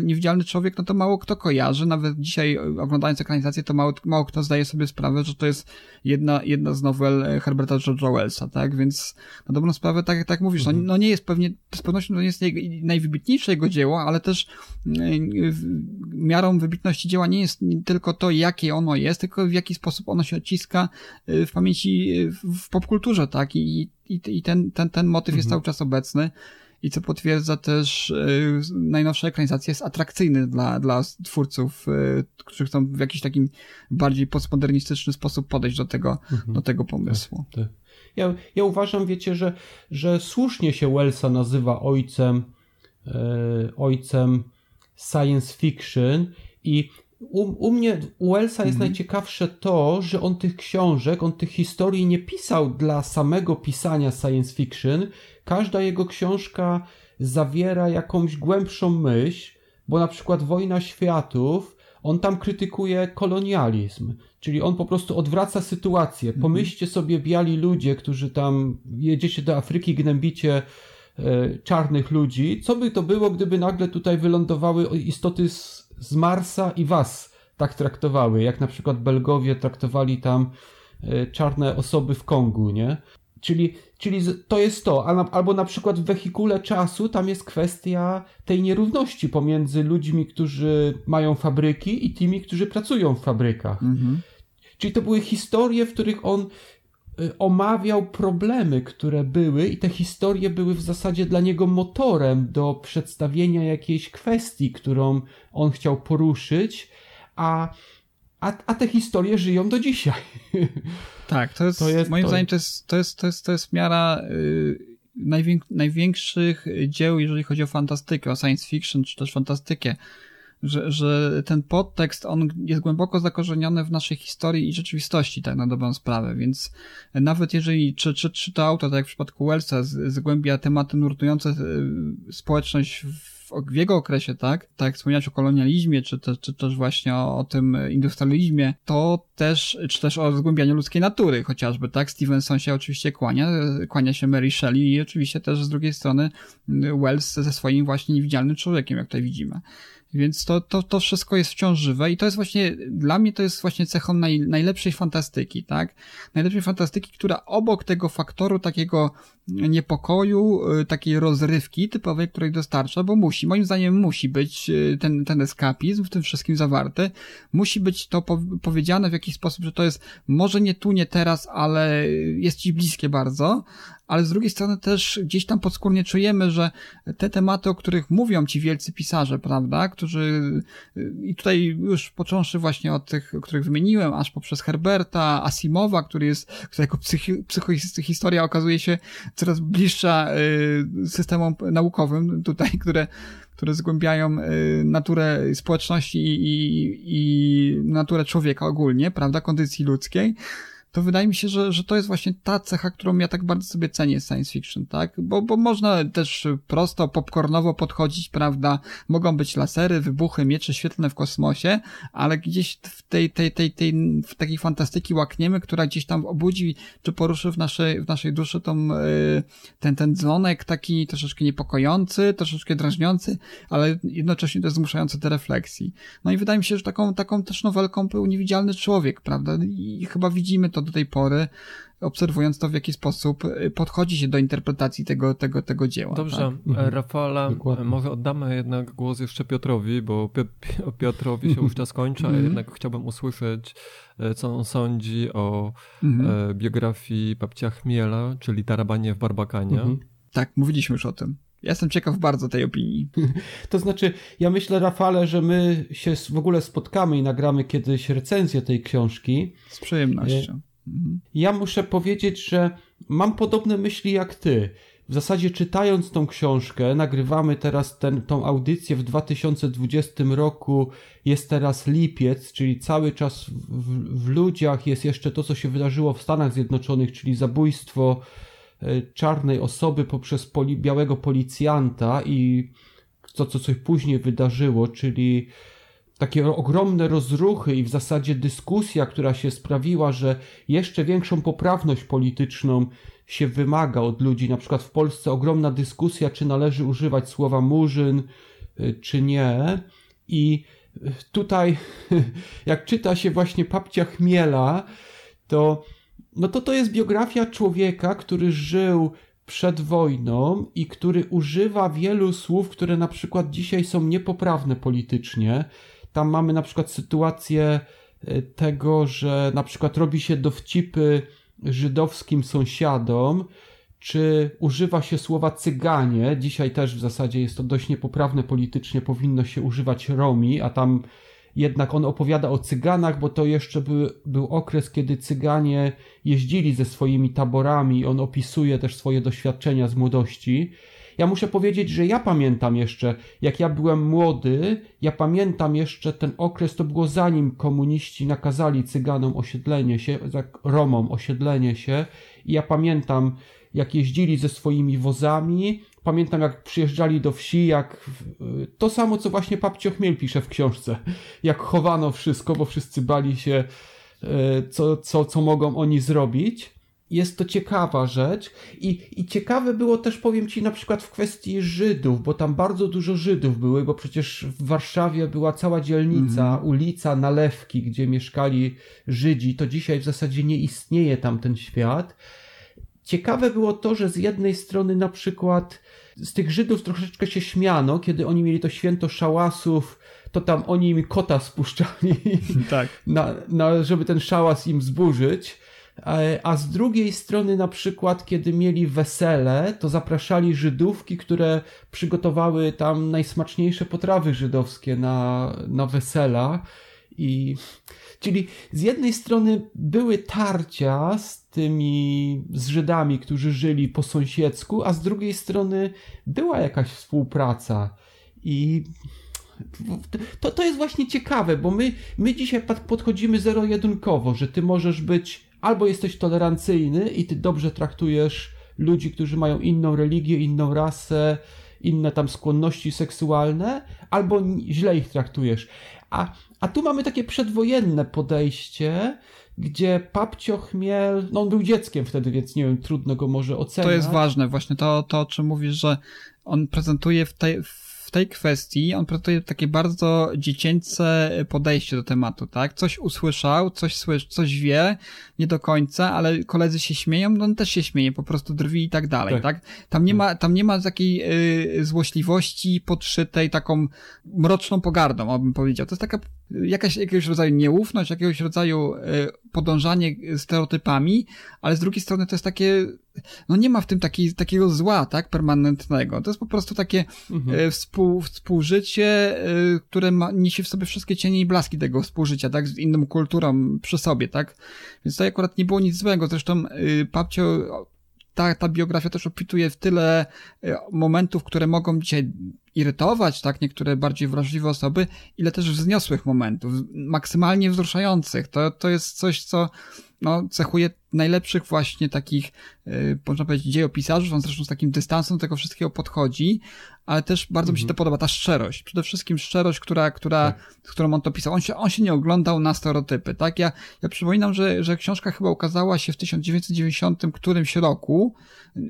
niewidzialny człowiek, no to mało kto kojarzy, nawet dzisiaj e, oglądając ekranizację, to mało, mało kto zdaje sobie sprawę, że to jest jedna, jedna z nowel e, Herberta George'a Wellsa, tak, więc na dobrą sprawę, tak jak tak mówisz, no, mhm. no nie jest pewnie, z pewnością to nie jest najwybitniejsze jego dzieło, ale też miarą wybitności dzieła nie jest tylko to, jakie ono jest, tylko w jaki sposób ono się odciska w pamięci w popkulturze, tak? I, i, i ten, ten, ten motyw mhm. jest cały czas obecny. I co potwierdza też yy, najnowsza ekranizacja jest atrakcyjny dla, dla twórców, yy, którzy chcą w jakiś takim bardziej postmodernistyczny sposób podejść do tego, mhm. do tego pomysłu. Tak, tak. Ja, ja uważam, wiecie, że, że słusznie się Wellsa nazywa ojcem, yy, ojcem science fiction i u, u mnie, u Wellsa jest mhm. najciekawsze to, że on tych książek, on tych historii nie pisał dla samego pisania science fiction. Każda jego książka zawiera jakąś głębszą myśl, bo na przykład Wojna Światów, on tam krytykuje kolonializm, czyli on po prostu odwraca sytuację. Mhm. Pomyślcie sobie, biali ludzie, którzy tam jedziecie do Afryki, gnębicie e, czarnych ludzi. Co by to było, gdyby nagle tutaj wylądowały istoty z z Marsa i was tak traktowały, jak na przykład Belgowie traktowali tam e, czarne osoby w Kongu, nie? Czyli, czyli to jest to, albo na przykład w wehikule czasu tam jest kwestia tej nierówności pomiędzy ludźmi, którzy mają fabryki i tymi, którzy pracują w fabrykach. Mhm. Czyli to były historie, w których on omawiał problemy, które były, i te historie były w zasadzie dla niego motorem do przedstawienia jakiejś kwestii, którą on chciał poruszyć, a, a, a te historie żyją do dzisiaj. Tak, to jest, to jest moim to... zdaniem to jest, to jest, to jest, to jest miara yy, najwięk, największych dzieł, jeżeli chodzi o fantastykę, o science fiction, czy też fantastykę że, że ten podtekst, on jest głęboko zakorzeniony w naszej historii i rzeczywistości, tak na dobrą sprawę, więc nawet jeżeli, czy, czy, czy to auto, tak jak w przypadku Wellsa, zgłębia tematy nurtujące e, społeczność w w jego okresie, tak, tak jak wspomniałeś o kolonializmie, czy, te, czy też właśnie o, o, tym industrializmie, to też, czy też o zgłębianiu ludzkiej natury chociażby, tak, Stevenson się oczywiście kłania, kłania się Mary Shelley i oczywiście też z drugiej strony Wells ze swoim właśnie niewidzialnym człowiekiem, jak tutaj widzimy. Więc to, to, to wszystko jest wciąż żywe i to jest właśnie, dla mnie to jest właśnie cechą naj, najlepszej fantastyki, tak? Najlepszej fantastyki, która obok tego faktoru takiego niepokoju, y, takiej rozrywki typowej, której dostarcza, bo musi, moim zdaniem musi być y, ten, ten eskapizm w tym wszystkim zawarty, musi być to po, powiedziane w jakiś sposób, że to jest może nie tu, nie teraz, ale jest ci bliskie bardzo, ale z drugiej strony też gdzieś tam podskórnie czujemy, że te tematy, o których mówią ci wielcy pisarze, prawda, którzy i tutaj już począwszy właśnie od tych, których wymieniłem, aż poprzez Herberta, Asimowa, który jest, który jako psychohistoria okazuje się coraz bliższa y, systemom naukowym tutaj, które które zgłębiają y, naturę społeczności i, i, i naturę człowieka ogólnie, prawda, kondycji ludzkiej to wydaje mi się, że, że to jest właśnie ta cecha, którą ja tak bardzo sobie cenię science fiction, tak? Bo, bo można też prosto, popcornowo podchodzić, prawda? Mogą być lasery, wybuchy, miecze świetlne w kosmosie, ale gdzieś w tej, tej, tej, tej, w takiej fantastyki łakniemy, która gdzieś tam obudzi, czy poruszy w naszej, w naszej duszy tą, y, ten, ten dzwonek taki troszeczkę niepokojący, troszeczkę drażniący, ale jednocześnie też zmuszający do refleksji. No i wydaje mi się, że taką, taką też nowelką był Niewidzialny Człowiek, prawda? I chyba widzimy to do tej pory, obserwując to, w jaki sposób y, podchodzi się do interpretacji tego, tego, tego dzieła. Dobrze, tak? mhm. Rafale, Dokładnie. może oddamy jednak głos jeszcze Piotrowi, bo Pi- Piotrowi się już czas kończy, a Mhm. jednak chciałbym usłyszeć, e, co on sądzi o Mhm. e, biografii babcia Chmiela, czyli Tarabanie w Barbakanie. Tak, mówiliśmy już o tym. Ja jestem ciekaw bardzo tej opinii. To znaczy, ja myślę, Rafale, że my się w ogóle spotkamy i nagramy kiedyś recenzję tej książki. Z przyjemnością. Ja muszę powiedzieć, że mam podobne myśli jak ty. W zasadzie czytając tą książkę, nagrywamy teraz ten, tą audycję w 2020 roku, jest teraz lipiec, czyli cały czas w, w, w ludziach jest jeszcze to, co się wydarzyło w Stanach Zjednoczonych, czyli zabójstwo e, czarnej osoby poprzez poli, białego policjanta i to, co coś później wydarzyło, czyli takie ogromne rozruchy i w zasadzie dyskusja, która się sprawiła, że jeszcze większą poprawność polityczną się wymaga od ludzi. Na przykład w Polsce ogromna dyskusja, czy należy używać słowa murzyn, y, czy nie. I y, tutaj, jak czyta się właśnie papcia Chmiela, to no to to jest biografia człowieka, który żył przed wojną i który używa wielu słów, które na przykład dzisiaj są niepoprawne politycznie. Tam mamy na przykład sytuację e, tego, że na przykład robi się dowcipy żydowskim sąsiadom, czy używa się słowa cyganie. Dzisiaj też w zasadzie jest to dość niepoprawne politycznie, powinno się używać Romi, a tam jednak on opowiada o cyganach, bo to jeszcze był, był okres, kiedy cyganie jeździli ze swoimi taborami. On opisuje też swoje doświadczenia z młodości. Ja muszę powiedzieć, że ja pamiętam jeszcze, jak ja byłem młody, ja pamiętam jeszcze ten okres, to było zanim komuniści nakazali cyganom osiedlenie się, Romom osiedlenie się. I ja pamiętam, jak jeździli ze swoimi wozami, pamiętam jak przyjeżdżali do wsi, jak to samo, co właśnie Papcio Chmiel pisze w książce, jak chowano wszystko, bo wszyscy bali się, y, co, co, co mogą oni zrobić. Jest to ciekawa rzecz I, i ciekawe było też, powiem Ci, na przykład w kwestii Żydów, bo tam bardzo dużo Żydów były, bo przecież w Warszawie była cała dzielnica, ulica Nalewki, gdzie mieszkali Żydzi, to dzisiaj w zasadzie nie istnieje tam ten świat. Ciekawe było to, że z jednej strony na przykład z tych Żydów troszeczkę się śmiano, kiedy oni mieli to święto szałasów, to tam oni im kota spuszczali, Tak. na, na, żeby ten szałas im zburzyć. E, A z drugiej strony, na przykład, kiedy mieli wesele, to zapraszali Żydówki, które przygotowały tam najsmaczniejsze potrawy żydowskie na, na wesela. I czyli z jednej strony były tarcia z tymi z Żydami, którzy żyli po sąsiedzku, a z drugiej strony była jakaś współpraca. I to, to jest właśnie ciekawe, bo my, my dzisiaj pod- podchodzimy zero-jedynkowo, że ty możesz być albo jesteś tolerancyjny i ty dobrze traktujesz ludzi, którzy mają inną religię, inną rasę, inne tam skłonności seksualne, albo źle ich traktujesz. A, a tu mamy takie przedwojenne podejście, gdzie papcio Chmiel, no on był dzieckiem wtedy, więc nie wiem, trudno go może oceniać. To jest ważne, właśnie to, to o czym mówisz, że on prezentuje w tej, w tej kwestii, on prezentuje takie bardzo dziecięce podejście do tematu, tak? Coś usłyszał, coś słysz, coś wie, nie do końca, ale koledzy się śmieją, no on też się śmieje, po prostu drwi i tak dalej, Tak. tak? Tam nie ma, tam nie ma takiej y, złośliwości podszytej taką mroczną pogardą, abym powiedział. To jest taka jakaś, jakiegoś rodzaju nieufność, jakiegoś rodzaju y, podążanie stereotypami, ale z drugiej strony to jest takie, no nie ma w tym taki, takiego zła, tak, permanentnego. To jest po prostu takie Mhm. e, współ, współżycie, e, które ma, niesie w sobie wszystkie cienie i blaski tego współżycia, tak, z inną kulturą przy sobie, tak. Więc to akurat nie było nic złego. Zresztą Papcio, ta, ta biografia też opisuje w tyle e, momentów, które mogą dzisiaj irytować, tak, niektóre bardziej wrażliwe osoby, ile też wzniosłych momentów, maksymalnie wzruszających. To, to jest coś, co no, cechuje najlepszych właśnie takich, yy, można powiedzieć, dziejopisarzy, on zresztą z takim dystansem do tego wszystkiego podchodzi, ale też bardzo mi się to Mhm. podoba, ta szczerość. Przede wszystkim szczerość, która, która, Tak. z którą on to pisał. On się, on się nie oglądał na stereotypy, tak? Ja, ja przypominam, że, że książka chyba ukazała się w 1990 którymś roku.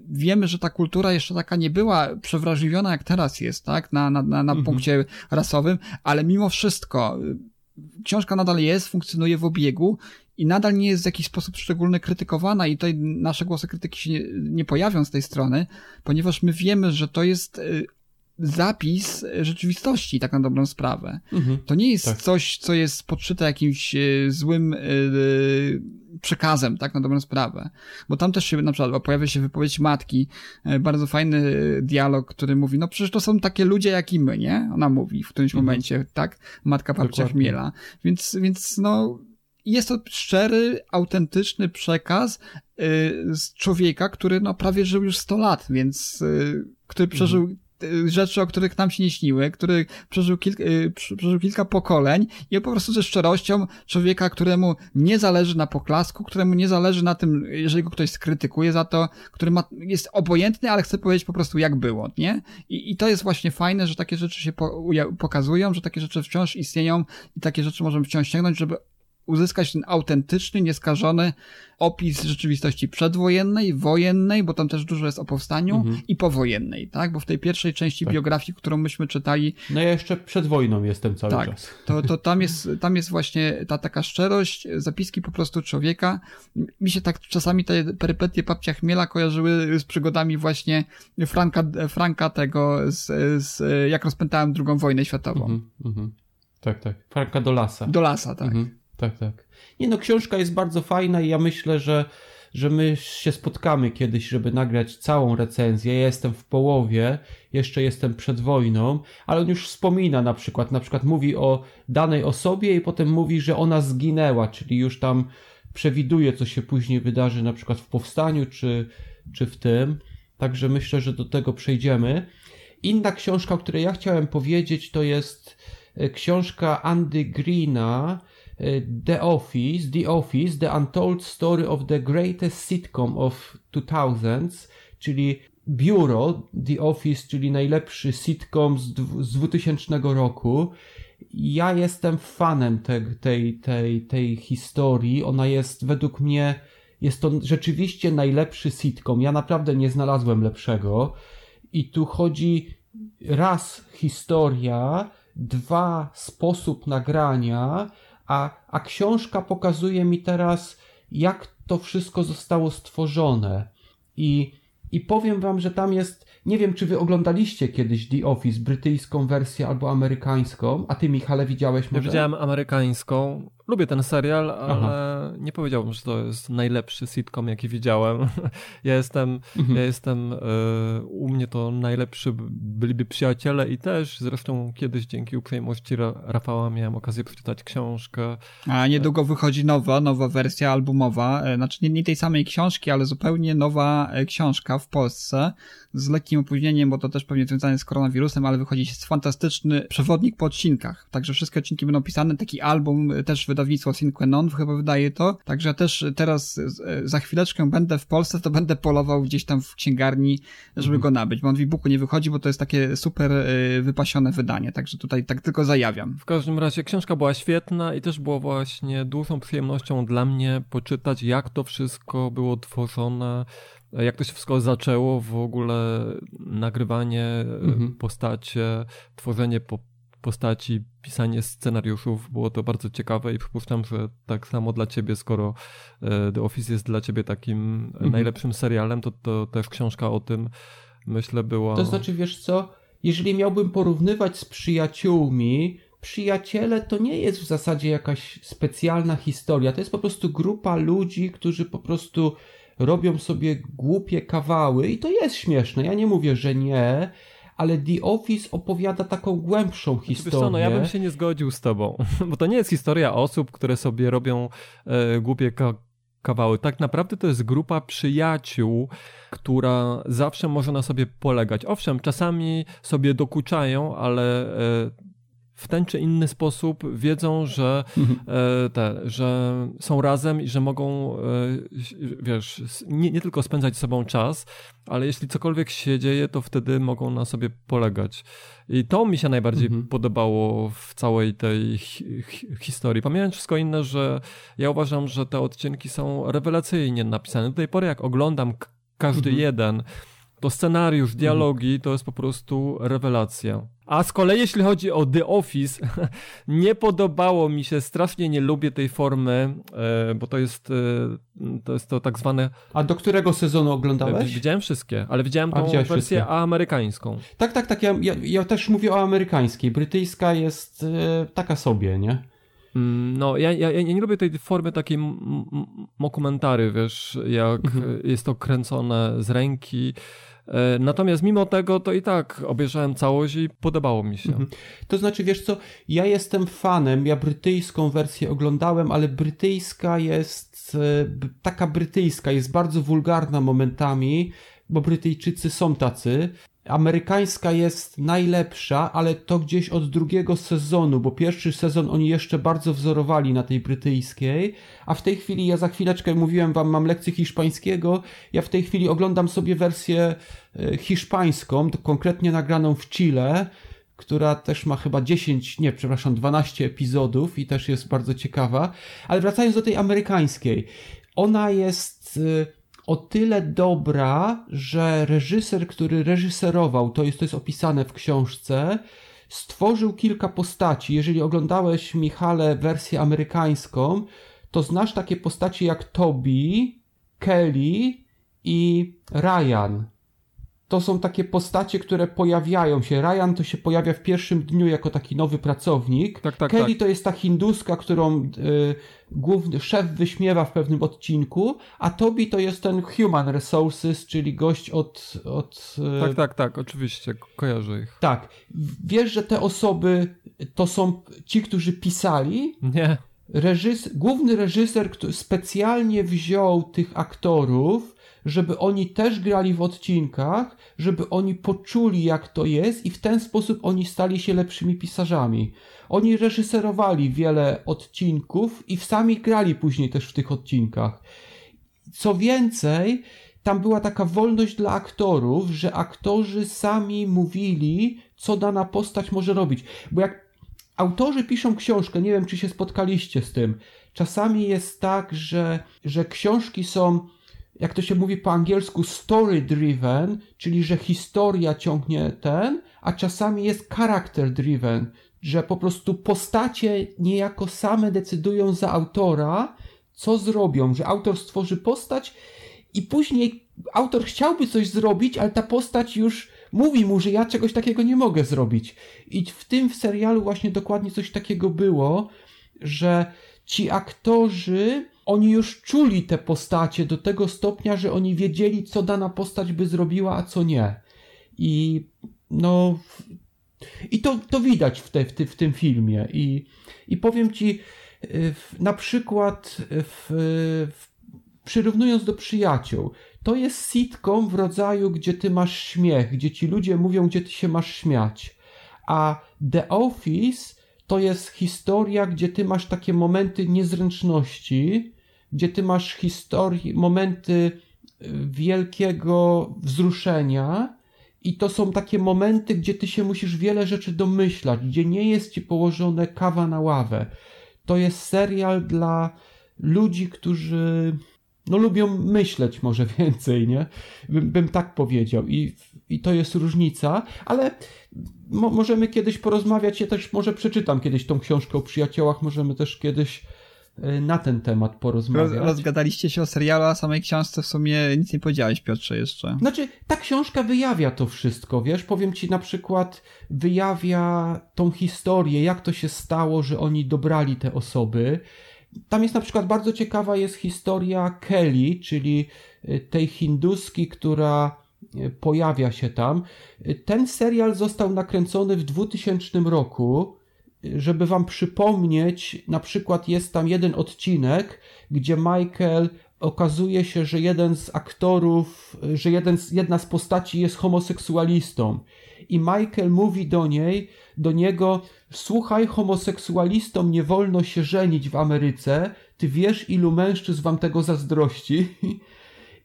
Wiemy, że ta kultura jeszcze taka nie była przewrażliwiona jak teraz jest, tak? Na, na, na, na Mhm. punkcie rasowym, ale mimo wszystko y, książka nadal jest, funkcjonuje w obiegu i nadal nie jest w jakiś sposób szczególny krytykowana i tutaj nasze głosy krytyki się nie, nie pojawią z tej strony, ponieważ my wiemy, że to jest y, zapis rzeczywistości, tak na dobrą sprawę. Mhm. To nie jest Tak. coś, co jest podszyte jakimś e, złym e, przekazem, tak na dobrą sprawę. Bo tam też się na przykład pojawia się wypowiedź matki, e, bardzo fajny dialog, który mówi, no przecież to są takie ludzie jak i my, nie? Ona mówi w którymś Mhm. momencie, tak? Matka babcia. Chmiela. Więc, więc no, jest to szczery, autentyczny przekaz z człowieka, który no prawie żył już 100 lat, więc który przeżył y, rzeczy, o których nam się nie śniły, który przeżył, kilk, y, prze- przeżył kilka pokoleń i po prostu ze szczerością człowieka, któremu nie zależy na poklasku, któremu nie zależy na tym, jeżeli go ktoś skrytykuje za to, który ma, jest obojętny, ale chce powiedzieć po prostu jak było, nie? I, i to jest właśnie fajne, że takie rzeczy się po, pokazują, że takie rzeczy wciąż istnieją i takie rzeczy możemy wciąż sięgnąć, żeby uzyskać ten autentyczny, nieskażony opis rzeczywistości przedwojennej, wojennej, bo tam też dużo jest o powstaniu Mhm. i powojennej, tak? Bo w tej pierwszej części Tak. biografii, którą myśmy czytali, No ja jeszcze przed wojną jestem cały Tak. czas. to, to tam, jest, tam jest właśnie ta taka szczerość, zapiski po prostu człowieka. Mi się tak czasami te perypetie papcia chmiela kojarzyły z przygodami właśnie Franka, Franka tego, z, z jak rozpętałem drugą wojnę światową. Mhm, mhm. Tak, tak. Franka do lasa. Do lasa, tak. Mhm. Tak, tak. Nie no, książka jest bardzo fajna i ja myślę, że, że my się spotkamy kiedyś, żeby nagrać całą recenzję. Ja jestem w połowie, jeszcze jestem przed wojną, ale on już wspomina na przykład, na przykład mówi o danej osobie i potem mówi, że ona zginęła, czyli już tam przewiduje, co się później wydarzy na przykład w powstaniu czy, czy w tym. Także myślę, że do tego przejdziemy. Inna książka, o której ja chciałem powiedzieć, to jest e, książka Andy Greena, The Office, The Office, The Untold Story of the Greatest Sitcom of 2000s, czyli Biuro, The Office, czyli najlepszy sitcom z, z 2000 roku. Ja jestem fanem te, tej, tej, tej historii. Ona jest według mnie, jest to rzeczywiście najlepszy sitcom. Ja naprawdę nie znalazłem lepszego. I tu chodzi raz historia, dwa sposób nagrania, a, a książka pokazuje mi teraz, jak to wszystko zostało stworzone. I, I powiem wam, że tam jest. Nie wiem, czy wy oglądaliście kiedyś The Office, brytyjską wersję albo amerykańską, a ty, Michale, widziałeś Ja może? widziałem amerykańską. Lubię ten serial, ale nie powiedziałbym, że to jest najlepszy sitcom, jaki widziałem. Ja jestem, Mhm. ja jestem, e, u mnie to najlepszy byliby przyjaciele i też zresztą kiedyś dzięki uprzejmości Ra- Rafała miałem okazję przeczytać książkę. A niedługo wychodzi nowa, nowa wersja albumowa, e, znaczy nie, nie tej samej książki, ale zupełnie nowa e, książka w Polsce z lekkim opóźnieniem, bo to też pewnie związane z koronawirusem, ale wychodzi fantastyczny przewodnik po odcinkach. Także wszystkie odcinki będą pisane, taki album, też wydawnictwo Cinque Non chyba wydaje to. Także ja też teraz za chwileczkę będę w Polsce, to będę polował gdzieś tam w księgarni, żeby go nabyć, bo on w e-booku nie wychodzi, bo to jest takie super e, wypasione wydanie, także tutaj tak tylko zajawiam. W każdym razie książka była świetna i też było właśnie dużą przyjemnością dla mnie poczytać, jak to wszystko było tworzone, jak to się wszystko zaczęło, w ogóle nagrywanie, Mhm. postacie, tworzenie po postaci, pisanie scenariuszów, było to bardzo ciekawe i przypuszczam, że tak samo dla ciebie, skoro e, The Office jest dla ciebie takim Mhm. najlepszym serialem, to, to też książka o tym, myślę, była... To znaczy, wiesz co, jeżeli miałbym porównywać z przyjaciółmi, przyjaciele to nie jest w zasadzie jakaś specjalna historia. To jest po prostu grupa ludzi, którzy po prostu robią sobie głupie kawały i to jest śmieszne. Ja nie mówię, że nie, ale The Office opowiada taką głębszą Wiesz historię. co, no ja bym się nie zgodził z tobą, bo to nie jest historia osób, które sobie robią e, głupie ka kawały. Tak naprawdę to jest grupa przyjaciół, która zawsze może na sobie polegać. Owszem, czasami sobie dokuczają, ale e, w ten czy inny sposób wiedzą, że, e, te, że są razem i że mogą, e, wiesz, nie, nie tylko spędzać z sobą czas, ale jeśli cokolwiek się dzieje, to wtedy mogą na sobie polegać. I to mi się najbardziej Mhm. podobało w całej tej hi hi historii. Pomijając wszystko inne, że ja uważam, że te odcinki są rewelacyjnie napisane. Do tej pory, jak oglądam każdy Mhm. jeden, to scenariusz, dialogi to jest po prostu rewelacja. A z kolei jeśli chodzi o The Office, nie podobało mi się, strasznie nie lubię tej formy, e, bo to jest, e, to jest to tak zwane, A do którego sezonu e, oglądałeś? widziałem wszystkie, ale widziałem tą wersję wszystkie. amerykańską. Tak, tak, tak. Ja, ja, ja też mówię o amerykańskiej. Brytyjska jest e, taka sobie, nie? Mm, No, ja, ja, ja nie lubię tej formy takiej mokumentary, wiesz, jak Mhm. jest to kręcone z ręki. E, Natomiast mimo tego, to i tak obejrzałem całość i podobało mi się. Mhm. To znaczy, wiesz co, ja jestem fanem, ja brytyjską wersję oglądałem, ale brytyjska jest e, taka brytyjska, jest bardzo wulgarna momentami, bo Brytyjczycy są tacy. Amerykańska jest najlepsza, ale to gdzieś od drugiego sezonu, bo pierwszy sezon oni jeszcze bardzo wzorowali na tej brytyjskiej, a w tej chwili ja za chwileczkę mówiłem wam, mam lekcję hiszpańskiego, ja w tej chwili oglądam sobie wersję e, hiszpańską, konkretnie nagraną w Chile, która też ma chyba 10, nie, przepraszam, 12 epizodów i też jest bardzo ciekawa. Ale wracając do tej amerykańskiej, ona jest y, o tyle dobra, że reżyser, który reżyserował, to jest, to jest opisane w książce, stworzył kilka postaci. Jeżeli oglądałeś, Michale, wersję amerykańską, to znasz takie postaci jak Toby, Kelly i Ryan to są takie postacie, które pojawiają się. Ryan to się pojawia w pierwszym dniu jako taki nowy pracownik. Tak, tak, Kelly tak. to jest ta hinduska, którą y, główny szef wyśmiewa w pewnym odcinku, a Toby to jest ten human resources, czyli gość od... od y, Tak, tak, tak, oczywiście, ko- kojarzę ich. tak. Wiesz, że te osoby to są ci, którzy pisali, Nie, reżys, główny reżyser który specjalnie wziął tych aktorów, żeby oni też grali w odcinkach, żeby oni poczuli jak to jest i w ten sposób oni stali się lepszymi pisarzami. Oni reżyserowali wiele odcinków i sami grali później też w tych odcinkach. Co więcej, tam była taka wolność dla aktorów, że aktorzy sami mówili, co dana postać może robić. Bo jak autorzy piszą książkę, nie wiem czy się spotkaliście z tym, czasami jest tak, że, że książki są, jak to się mówi po angielsku, story driven, czyli że historia ciągnie ten, a czasami jest character driven, że po prostu postacie niejako same decydują za autora, co zrobią, że autor stworzy postać i później autor chciałby coś zrobić, ale ta postać już mówi mu, że ja czegoś takiego nie mogę zrobić. I w tym serialu właśnie dokładnie coś takiego było, że ci aktorzy, oni już czuli te postacie do tego stopnia, że oni wiedzieli, co dana postać by zrobiła, a co nie. I no. I to, to widać w, te, w, ty, w tym filmie. I, I powiem ci, na przykład, w, w, przyrównując do przyjaciół, to jest sitcom w rodzaju, gdzie ty masz śmiech, gdzie ci ludzie mówią, gdzie ty się masz śmiać. A The Office to jest historia, gdzie ty masz takie momenty niezręczności, gdzie ty masz historii, momenty y, wielkiego wzruszenia, i to są takie momenty, gdzie ty się musisz wiele rzeczy domyślać, gdzie nie jest ci położone kawa na ławę. To jest serial dla ludzi, którzy no lubią myśleć może więcej, nie? Bym, bym tak powiedział. I, I to jest różnica, ale mo, możemy kiedyś porozmawiać. Ja też może przeczytam kiedyś tą książkę o przyjaciołach. Możemy też kiedyś na ten temat Roz, porozmawiać. rozgadaliście się o serialu, a samej książce w sumie nic nie powiedziałeś, Piotrze, jeszcze. Znaczy, ta książka wyjawia to wszystko, wiesz? Powiem ci na przykład, wyjawia tą historię, jak to się stało, że oni dobrali te osoby. Tam jest na przykład bardzo ciekawa jest historia Kelly, czyli y, tej hinduski, która y, pojawia się tam. Y, Ten serial został nakręcony w 2000 roku. Żeby wam przypomnieć, na przykład jest tam jeden odcinek, gdzie Michael okazuje się, że jeden z aktorów, że jeden z, jedna z postaci jest homoseksualistą. I Michael mówi do niej, do niego, słuchaj, homoseksualistom nie wolno się żenić w Ameryce, ty wiesz, ilu mężczyzn wam tego zazdrości.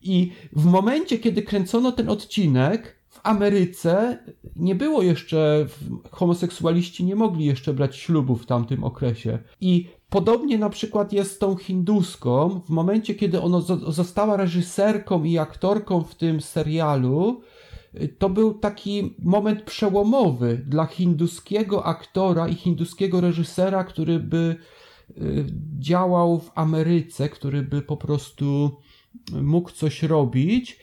I w momencie, kiedy kręcono ten odcinek, Ameryce nie było jeszcze, homoseksualiści nie mogli jeszcze brać ślubu w tamtym okresie. I podobnie na przykład jest z tą hinduską. W momencie, kiedy ona została reżyserką i aktorką w tym serialu, to był taki moment przełomowy dla hinduskiego aktora i hinduskiego reżysera, który by y, działał w Ameryce, który by po prostu mógł coś robić.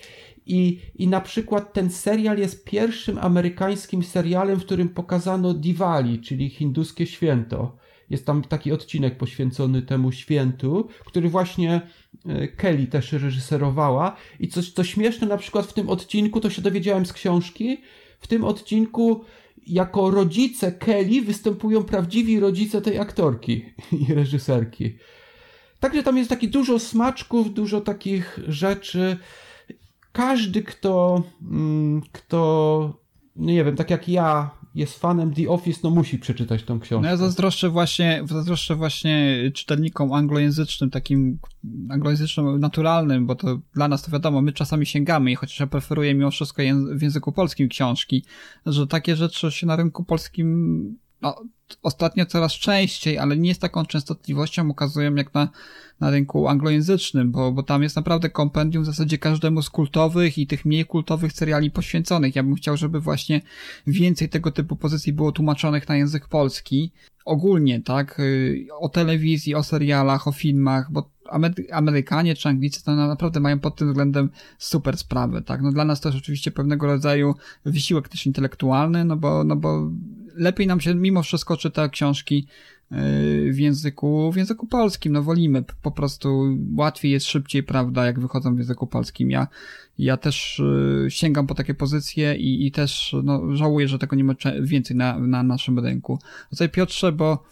I, I na przykład ten serial jest pierwszym amerykańskim serialem, w którym pokazano Diwali, czyli hinduskie święto. Jest tam taki odcinek poświęcony temu świętu, który właśnie e, Kelly też reżyserowała. I coś, co śmieszne, na przykład w tym odcinku, to się dowiedziałem z książki, w tym odcinku jako rodzice Kelly występują prawdziwi rodzice tej aktorki i reżyserki. Także tam jest taki dużo smaczków, dużo takich rzeczy. Każdy, kto, mm, kto, no nie wiem, tak jak ja, jest fanem The Office, no musi przeczytać tą książkę. No ja zazdroszczę właśnie, zazdroszczę właśnie czytelnikom anglojęzycznym, takim anglojęzycznym naturalnym, bo to dla nas to wiadomo, my czasami sięgamy i chociaż ja preferuję mimo wszystko w języku polskim książki, że takie rzeczy się na rynku polskim no, ostatnio coraz częściej, ale nie z taką częstotliwością ukazują jak na, na rynku anglojęzycznym, bo, bo tam jest naprawdę kompendium w zasadzie każdemu z kultowych i tych mniej kultowych seriali poświęconych. Ja bym chciał, żeby właśnie więcej tego typu pozycji było tłumaczonych na język polski. Ogólnie, tak? Y, o telewizji, o serialach, o filmach, bo Amerykanie czy Anglicy to naprawdę mają pod tym względem super sprawy, tak? No dla nas jest oczywiście pewnego rodzaju wysiłek też intelektualny, no bo, no bo lepiej nam się mimo wszystko czyta książki yy, w języku, w języku polskim, no wolimy, po prostu łatwiej jest szybciej, prawda, jak wychodzą w języku polskim. Ja, ja też yy, sięgam po takie pozycje i, i też, no, żałuję, że tego nie ma więcej na, na naszym rynku. Tutaj Piotrze, bo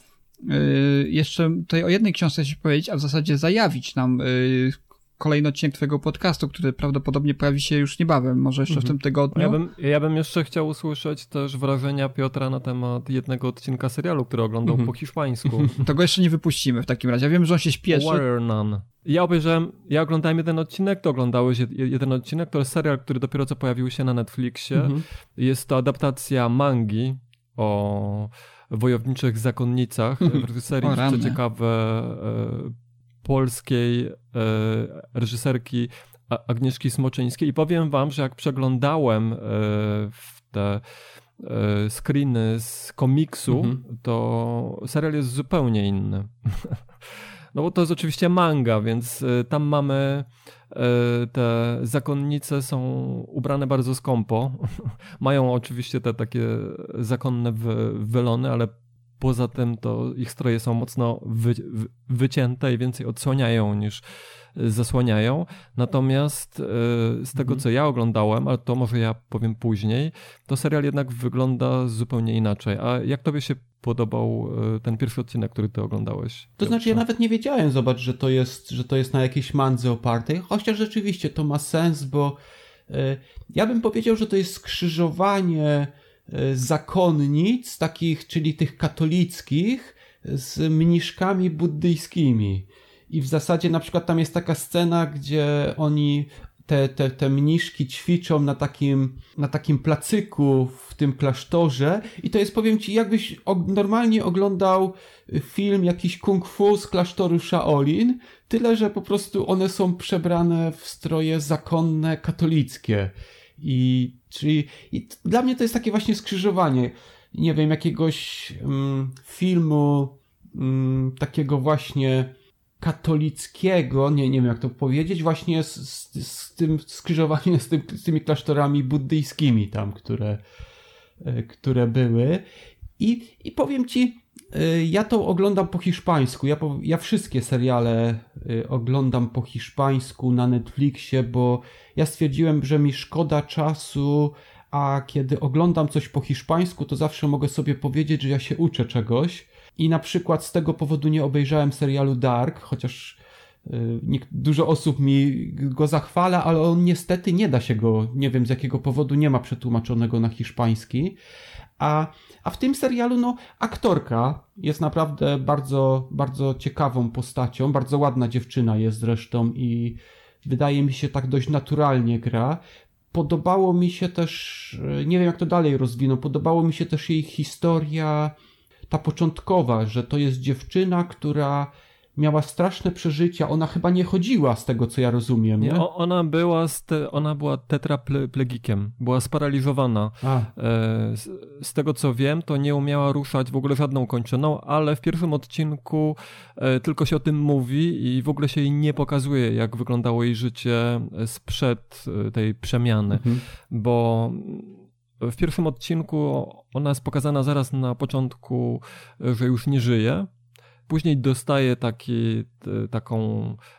yy, jeszcze tutaj o jednej książce się powiedzieć, a w zasadzie zajawić nam kolejny odcinek twojego podcastu, który prawdopodobnie pojawi się już niebawem, może jeszcze w mhm. tym tygodniu. Ja bym, ja bym jeszcze chciał usłyszeć też wrażenia Piotra na temat jednego odcinka serialu, który oglądał mhm. po hiszpańsku. To go jeszcze nie wypuścimy w takim razie. Ja wiem, że on się śpieszy. Warrior Nun. Ja obejrzałem, ja oglądałem jeden odcinek, to oglądałeś jeden odcinek, to jest serial, który dopiero co pojawił się na Netflixie. Mhm. Jest to adaptacja mangi o wojowniczych zakonnicach w reżyserii jeszcze ciekawe e, polskiej e, reżyserki Agnieszki Smoczyńskiej i powiem wam, że jak przeglądałem e, w te e, screeny z komiksu, mhm. to serial jest zupełnie inny. No bo to jest oczywiście manga, więc tam mamy te zakonnice są ubrane bardzo skąpo. Mają oczywiście te takie zakonne wylony, ale Poza tym to ich stroje są mocno wy, wycięte i więcej odsłaniają niż y, zasłaniają. Natomiast y, z tego, mhm. co ja oglądałem, ale to może ja powiem później, to serial jednak wygląda zupełnie inaczej. A jak tobie się podobał y, ten pierwszy odcinek, który ty oglądałeś? To znaczy, ja nawet nie wiedziałem, zobacz, że to jest, że to jest na jakiejś mandze opartej, chociaż rzeczywiście to ma sens, bo ja bym powiedział, że to jest skrzyżowanie E, zakonnic, takich, czyli tych katolickich, z mniszkami buddyjskimi. I w zasadzie na przykład tam jest taka scena, gdzie oni, te, te, te mniszki ćwiczą na takim, na takim placyku w tym klasztorze i to jest, powiem ci, jakbyś normalnie oglądał film jakiś kung fu z klasztoru Shaolin, tyle, że po prostu one są przebrane w stroje zakonne katolickie. I czyli i dla mnie to jest takie właśnie skrzyżowanie, nie wiem, jakiegoś mm, filmu mm, takiego właśnie katolickiego, nie, nie wiem jak to powiedzieć, właśnie z, z, z tym skrzyżowaniem z, tym, z tymi klasztorami buddyjskimi tam, które, e, które były. I, I powiem ci, ja to oglądam po hiszpańsku. Ja, ja wszystkie seriale e, oglądam po hiszpańsku na Netflixie, bo ja stwierdziłem, że mi szkoda czasu, a kiedy oglądam coś po hiszpańsku, to zawsze mogę sobie powiedzieć, że ja się uczę czegoś. I na przykład z tego powodu nie obejrzałem serialu Dark, chociaż Dużo osób mi go zachwala, ale on niestety nie da się go, nie wiem z jakiego powodu, nie ma przetłumaczonego na hiszpański. A, a w tym serialu, no, aktorka jest naprawdę bardzo, bardzo ciekawą postacią, bardzo ładna dziewczyna jest zresztą i wydaje mi się tak dość naturalnie gra. Podobało mi się też, nie wiem jak to dalej rozwiną, podobało mi się też jej historia, ta początkowa, że to jest dziewczyna, która miała straszne przeżycia. Ona chyba nie chodziła z tego, co ja rozumiem. Nie, nie? ona była, te, ona była tetraplegikiem, była sparaliżowana. E, z, z, tego, co wiem, to nie umiała ruszać w ogóle żadną kończyną, ale w pierwszym odcinku e, tylko się o tym mówi i w ogóle się jej nie pokazuje, jak wyglądało jej życie sprzed e, tej przemiany, mhm. bo w pierwszym odcinku ona jest pokazana zaraz na początku, że już nie żyje. Później dostaje taki, taką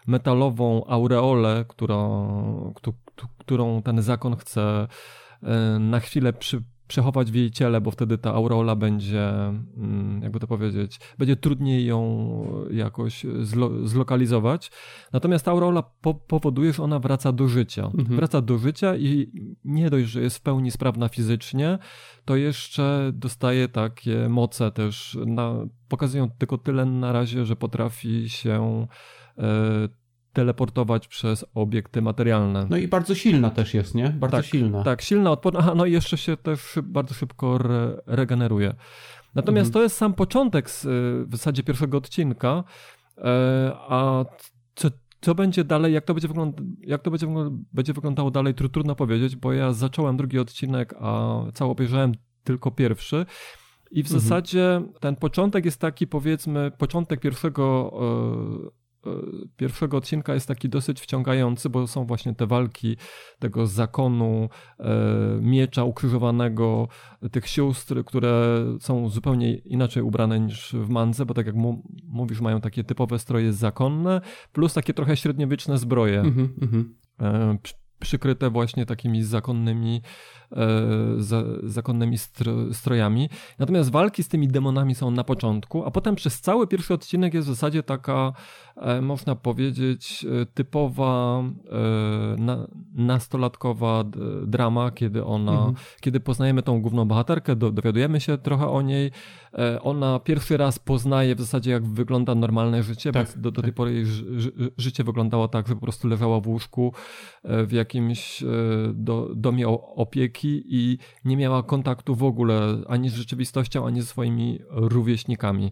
metalową aureolę, którą, którą ten zakon chce na chwilę przy, przechować w jej ciele, bo wtedy ta aureola będzie, mm, jakby to powiedzieć, będzie trudniej ją jakoś zlo zlokalizować. Natomiast ta aureola po powoduje, że ona wraca do życia. Mhm. Wraca do życia i nie dość, że jest w pełni sprawna fizycznie, to jeszcze dostaje takie moce też. Na, pokazują tylko tyle na razie, że potrafi się e, teleportować przez obiekty materialne. No i bardzo silna też jest, nie? Bardzo tak, silna. Tak, silna, odporna. Aha, no i jeszcze się też bardzo szybko re regeneruje. Natomiast mhm. to jest sam początek z, w zasadzie pierwszego odcinka, e, a co, co będzie dalej, jak to będzie, wygląda, jak to będzie, będzie wyglądało dalej, trudno powiedzieć, bo ja zacząłem drugi odcinek, a cały obejrzałem tylko pierwszy. I w mhm. zasadzie ten początek jest taki, powiedzmy, początek pierwszego E, pierwszego odcinka jest taki dosyć wciągający, bo są właśnie te walki tego zakonu, e, miecza ukrzyżowanego, tych sióstr, które są zupełnie inaczej ubrane niż w Mandze, bo tak jak mówisz, mają takie typowe stroje zakonne, plus takie trochę średniowieczne zbroje. Mm -hmm, przykryte właśnie takimi zakonnymi, e, za, zakonnymi stro, strojami. Natomiast walki z tymi demonami są na początku, a potem przez cały pierwszy odcinek jest w zasadzie taka, e, można powiedzieć, e, typowa e, na, nastolatkowa drama, kiedy ona, mhm. kiedy poznajemy tą główną bohaterkę, do, dowiadujemy się trochę o niej. E, ona pierwszy raz poznaje w zasadzie, jak wygląda normalne życie, tak, bo do, do tej tak. pory jej życie wyglądało tak, że po prostu leżała w łóżku e, w jakimś do, domie opieki i nie miała kontaktu w ogóle ani z rzeczywistością, ani ze swoimi rówieśnikami.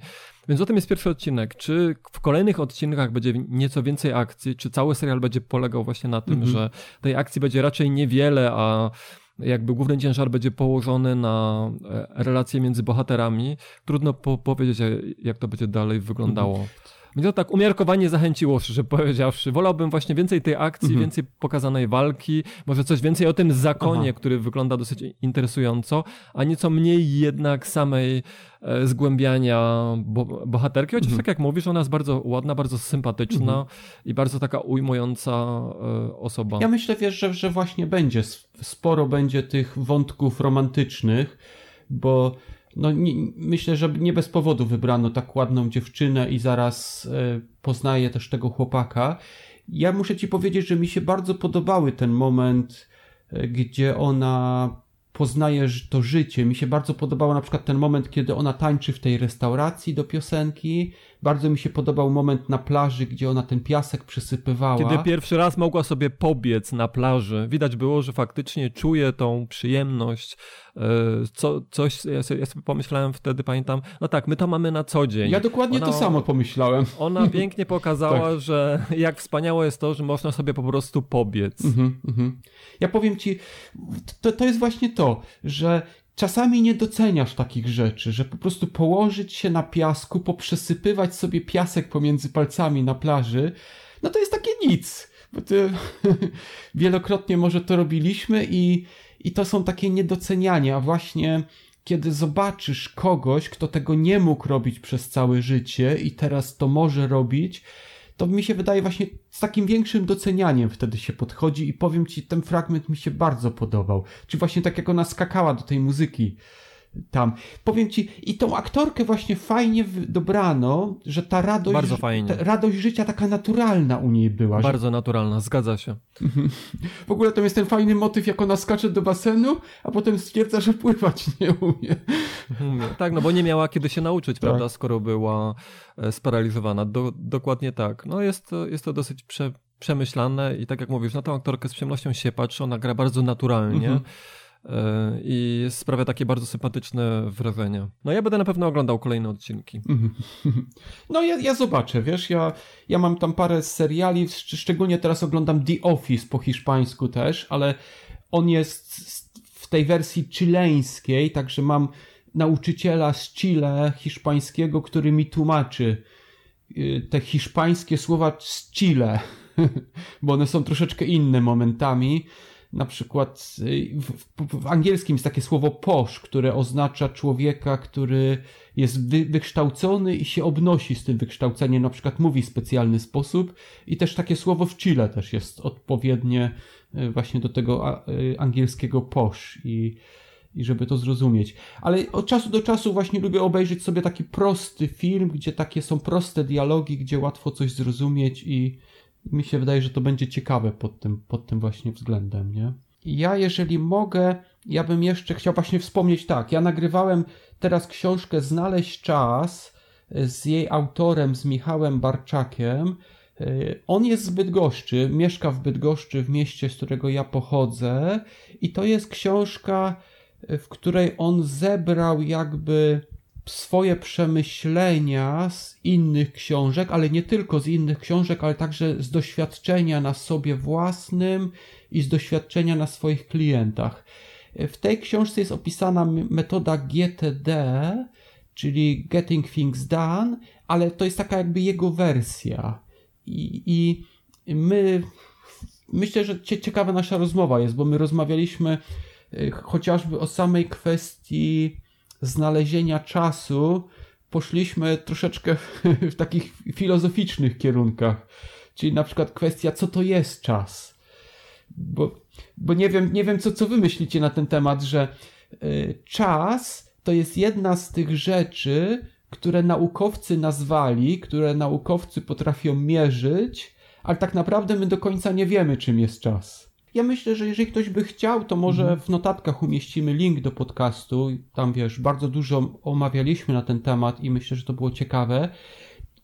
Więc o tym jest pierwszy odcinek. Czy w kolejnych odcinkach będzie nieco więcej akcji, czy cały serial będzie polegał właśnie na tym, mm -hmm. że tej akcji będzie raczej niewiele, a jakby główny ciężar będzie położony na e, relacje między bohaterami. Trudno po powiedzieć, jak to będzie dalej wyglądało. Mnie to tak umiarkowanie zachęciło, szczerze powiedziawszy. Wolałbym właśnie więcej tej akcji, mhm. więcej pokazanej walki, może coś więcej o tym zakonie, Aha. który wygląda dosyć interesująco, a nieco mniej jednak samej e, zgłębiania bo, bohaterki, chociaż mhm. tak jak mówisz, ona jest bardzo ładna, bardzo sympatyczna mhm. i bardzo taka ujmująca e, osoba. Ja myślę, wiesz, że, że właśnie będzie, sporo będzie tych wątków romantycznych, bo no nie, myślę, że nie bez powodu wybrano tak ładną dziewczynę i zaraz e, poznaje też tego chłopaka. Ja muszę ci powiedzieć, że mi się bardzo podobały ten moment, e, gdzie ona poznaje to życie. Mi się bardzo podobał na przykład ten moment, kiedy ona tańczy w tej restauracji do piosenki. Bardzo mi się podobał moment na plaży, gdzie ona ten piasek przysypywała. Kiedy pierwszy raz mogła sobie pobiec na plaży. Widać było, że faktycznie czuje tą przyjemność. E, co, coś, ja sobie, ja sobie pomyślałem wtedy, pamiętam, no tak, my to mamy na co dzień. Ja dokładnie ona, to samo pomyślałem. Ona pięknie pokazała, tak. że jak wspaniałe jest to, że można sobie po prostu pobiec. Mhm, mhm. Ja powiem ci, to, to jest właśnie to, że czasami nie doceniasz takich rzeczy, że po prostu położyć się na piasku, poprzesypywać sobie piasek pomiędzy palcami na plaży, no to jest takie nic. Bo to, wielokrotnie może to robiliśmy i, i to są takie niedoceniania, właśnie kiedy zobaczysz kogoś, kto tego nie mógł robić przez całe życie i teraz to może robić, to mi się wydaje właśnie z takim większym docenianiem wtedy się podchodzi i powiem ci, ten fragment mi się bardzo podobał. Czy właśnie tak jak ona skakała do tej muzyki tam. Powiem ci, i tą aktorkę właśnie fajnie dobrano, że ta radość, Bardzo fajnie. ta radość życia taka naturalna u niej była. Że Bardzo naturalna, zgadza się. w ogóle tam jest ten fajny motyw, jak ona skacze do basenu, a potem stwierdza, że pływać nie umie. Tak, no bo nie miała kiedy się nauczyć, Tak. prawda, skoro była e, sparaliżowana. Do, dokładnie tak. No jest to, jest to dosyć prze, przemyślane i tak jak mówisz, na tą aktorkę z przyjemnością się patrzy, ona gra bardzo naturalnie. Mhm. E, I sprawia takie bardzo sympatyczne wrażenie. No ja będę na pewno oglądał kolejne odcinki. No ja, ja zobaczę, wiesz, ja, ja mam tam parę seriali, szcz- szczególnie teraz oglądam The Office po hiszpańsku też, ale on jest w tej wersji chileńskiej, także mam nauczyciela z Chile hiszpańskiego, który mi tłumaczy y, te hiszpańskie słowa z Chile, bo one są troszeczkę inne momentami. Na przykład y, w, w, angielskim jest takie słowo posh, które oznacza człowieka, który jest wy, wykształcony i się obnosi z tym wykształceniem, na przykład mówi w specjalny sposób. I też takie słowo w Chile też jest odpowiednie y, właśnie do tego y, angielskiego posh i, i żeby to zrozumieć. Ale od czasu do czasu właśnie lubię obejrzeć sobie taki prosty film, gdzie takie są proste dialogi, gdzie łatwo coś zrozumieć i mi się wydaje, że to będzie ciekawe pod tym, pod tym właśnie względem, nie? Ja, jeżeli mogę, ja bym jeszcze chciał właśnie wspomnieć tak, ja nagrywałem teraz książkę Znaleźć czas e, z jej autorem, z Michałem Barczakiem. E, On jest z Bydgoszczy, mieszka w Bydgoszczy, w mieście, z którego ja pochodzę i to jest książka, e, w której on zebrał jakby swoje przemyślenia z innych książek, ale nie tylko z innych książek, ale także z doświadczenia na sobie własnym i z doświadczenia na swoich klientach. W tej książce jest opisana metoda GTD, czyli Getting Things Done, ale to jest taka jakby jego wersja. I, i my, myślę, że cie- ciekawa nasza rozmowa jest, bo my rozmawialiśmy y, chociażby o samej kwestii znalezienia czasu, poszliśmy troszeczkę w takich filozoficznych kierunkach. Czyli na przykład kwestia, co to jest czas. Bo, bo nie wiem, nie wiem co, co wy myślicie na ten temat, że y, czas to jest jedna z tych rzeczy, które naukowcy nazwali, które naukowcy potrafią mierzyć, ale tak naprawdę my do końca nie wiemy, czym jest czas. Ja myślę, że jeżeli ktoś by chciał, to może w notatkach umieścimy link do podcastu. Tam wiesz, bardzo dużo omawialiśmy na ten temat i myślę, że to było ciekawe.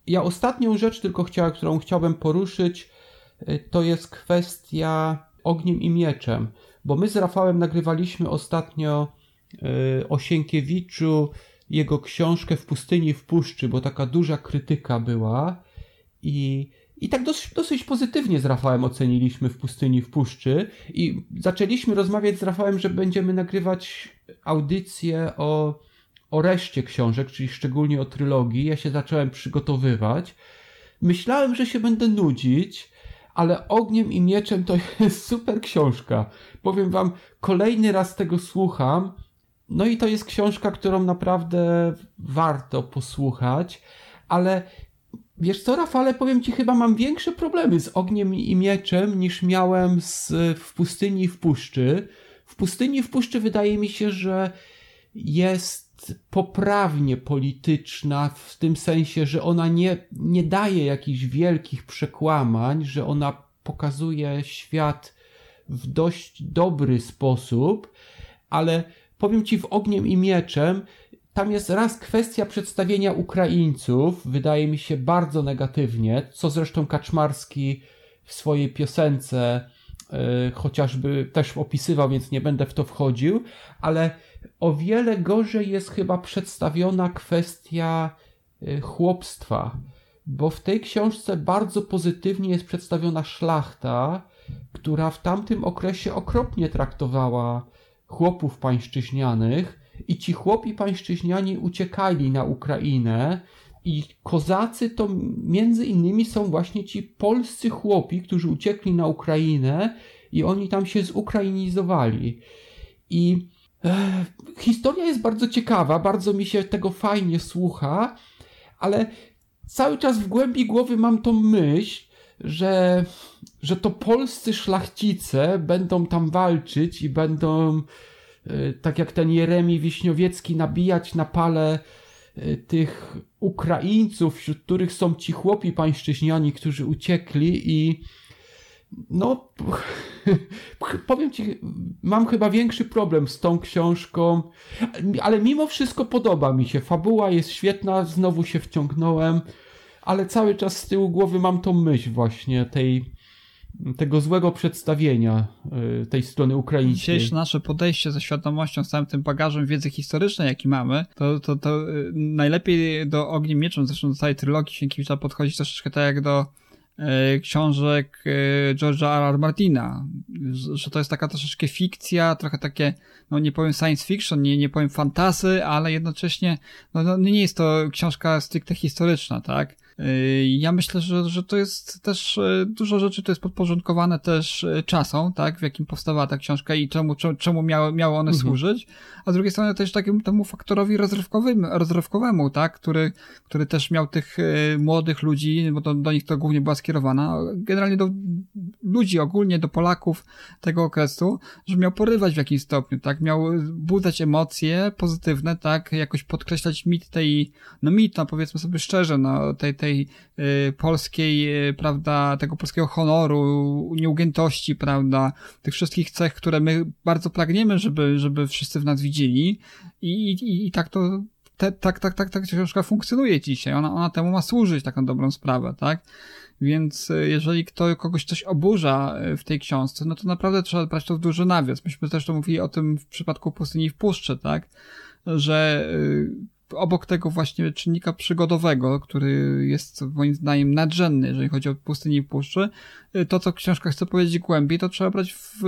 Ja ostatnią rzecz tylko chciałem, którą chciałbym poruszyć, y, to jest kwestia ogniem i mieczem. Bo my z Rafałem nagrywaliśmy ostatnio y, o Sienkiewiczu jego książkę w pustyni i w puszczy, bo taka duża krytyka była i, i tak dosyć, dosyć pozytywnie z Rafałem oceniliśmy w pustyni w puszczy i zaczęliśmy rozmawiać z Rafałem, że będziemy nagrywać audycję o, o reszcie książek, czyli szczególnie o trylogii. Ja się zacząłem przygotowywać. Myślałem, że się będę nudzić, ale Ogniem i Mieczem to jest super książka. Powiem wam, kolejny raz tego słucham. No i to jest książka, którą naprawdę warto posłuchać, ale wiesz co, Rafale, powiem ci, chyba mam większe problemy z Ogniem i Mieczem niż miałem z, w Pustyni i w Puszczy. W Pustyni i w Puszczy wydaje mi się, że jest poprawnie polityczna w tym sensie, że ona nie, nie daje jakichś wielkich przekłamań, że ona pokazuje świat w dość dobry sposób, ale powiem ci w ogniem i mieczem, tam jest raz kwestia przedstawienia Ukraińców, wydaje mi się bardzo negatywnie, co zresztą Kaczmarski w swojej piosence y, chociażby też opisywał, więc nie będę w to wchodził, ale o wiele gorzej jest chyba przedstawiona kwestia y, chłopstwa, bo w tej książce bardzo pozytywnie jest przedstawiona szlachta, która w tamtym okresie okropnie traktowała chłopów pańszczyźnianych i ci chłopi pańszczyźniani uciekali na Ukrainę i kozacy to między innymi są właśnie ci polscy chłopi, którzy uciekli na Ukrainę i oni tam się zukrainizowali. I e, historia jest bardzo ciekawa, bardzo mi się tego fajnie słucha, ale cały czas w głębi głowy mam tą myśl, że, że to polscy szlachcice będą tam walczyć i będą tak jak ten Jeremi Wiśniowiecki, nabijać na pale y, tych Ukraińców, wśród których są ci chłopi pańszczyźniani, którzy uciekli i no, powiem ci, mam chyba większy problem z tą książką, ale mimo wszystko podoba mi się. Fabuła jest świetna, znowu się wciągnąłem, ale cały czas z tyłu głowy mam tą myśl właśnie tej, tego złego przedstawienia y, tej strony ukraińskiej. Dzisiejsze nasze podejście ze świadomością, z całym tym bagażem wiedzy historycznej, jaki mamy, to, to, to y, najlepiej do Ogniem Mieczem, zresztą do całej trylogii Sienkiewicza podchodzi troszeczkę tak jak do E, książek George'a R. R. Martina, że to jest taka troszeczkę fikcja, trochę takie, no nie powiem science fiction, nie, nie powiem fantasy, ale jednocześnie, no, no nie jest to książka stricte historyczna, tak? Ja myślę, że, że to jest też e, dużo rzeczy to jest podporządkowane też e, czasom, tak, w jakim powstawała ta książka i czemu, czemu miały, miały one mhm. służyć, a z drugiej strony też takiemu temu faktorowi rozrywkowym, rozrywkowemu, tak, który, który też miał tych e, młodych ludzi, bo to, do nich to głównie była skierowana, generalnie do ludzi ogólnie, do Polaków tego okresu, że miał porywać w jakimś stopniu, tak, miał budzać emocje pozytywne, tak, jakoś podkreślać mit tej, no mit, no powiedzmy sobie szczerze, no tej, tej y, polskiej, y, prawda, tego polskiego honoru, nieugiętości, prawda, tych wszystkich cech, które my bardzo pragniemy, żeby, żeby wszyscy w nas widzieli i, i, i tak to te, tak, tak, tak, tak książka funkcjonuje dzisiaj. Ona, ona temu ma służyć, taką dobrą sprawę, tak? Więc y, jeżeli kto, kogoś coś oburza w tej książce, no to naprawdę trzeba brać to w duży nawias. Myśmy zresztą mówili o tym w przypadku Pustyni w Puszczy, tak? Że obok tego właśnie czynnika przygodowego, który jest moim zdaniem nadrzędny, jeżeli chodzi o pustyni i puszczy, to co książka chce powiedzieć głębiej, to trzeba brać w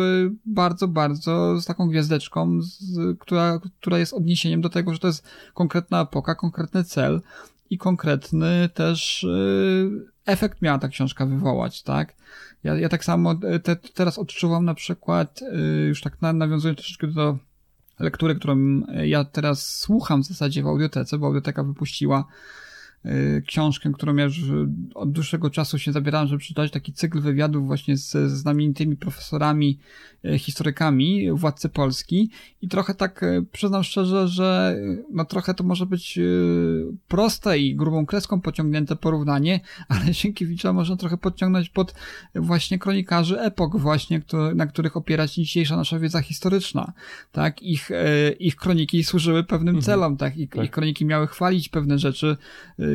bardzo, bardzo z taką gwiazdeczką, z, która, która jest odniesieniem do tego, że to jest konkretna epoka, konkretny cel i konkretny też yy, efekt miała ta książka wywołać, tak? Ja, ja tak samo te, teraz odczuwam na przykład, już tak nawiązując troszeczkę do lektury, którą ja teraz słucham w zasadzie w audiotece, bo audioteka wypuściła książkę, którą ja już od dłuższego czasu się zabierałem, żeby przeczytać taki cykl wywiadów właśnie z, z znamienitymi profesorami, y, historykami Władcy Polski i trochę tak y, przyznam szczerze, że no trochę to może być proste i grubą kreską pociągnięte porównanie, ale Sienkiewicza można trochę podciągnąć pod właśnie kronikarzy epok właśnie, na których opiera się dzisiejsza nasza wiedza historyczna, tak? Ich, ich kroniki służyły pewnym mhm. celom, tak? Ich, tak? ich kroniki miały chwalić pewne rzeczy,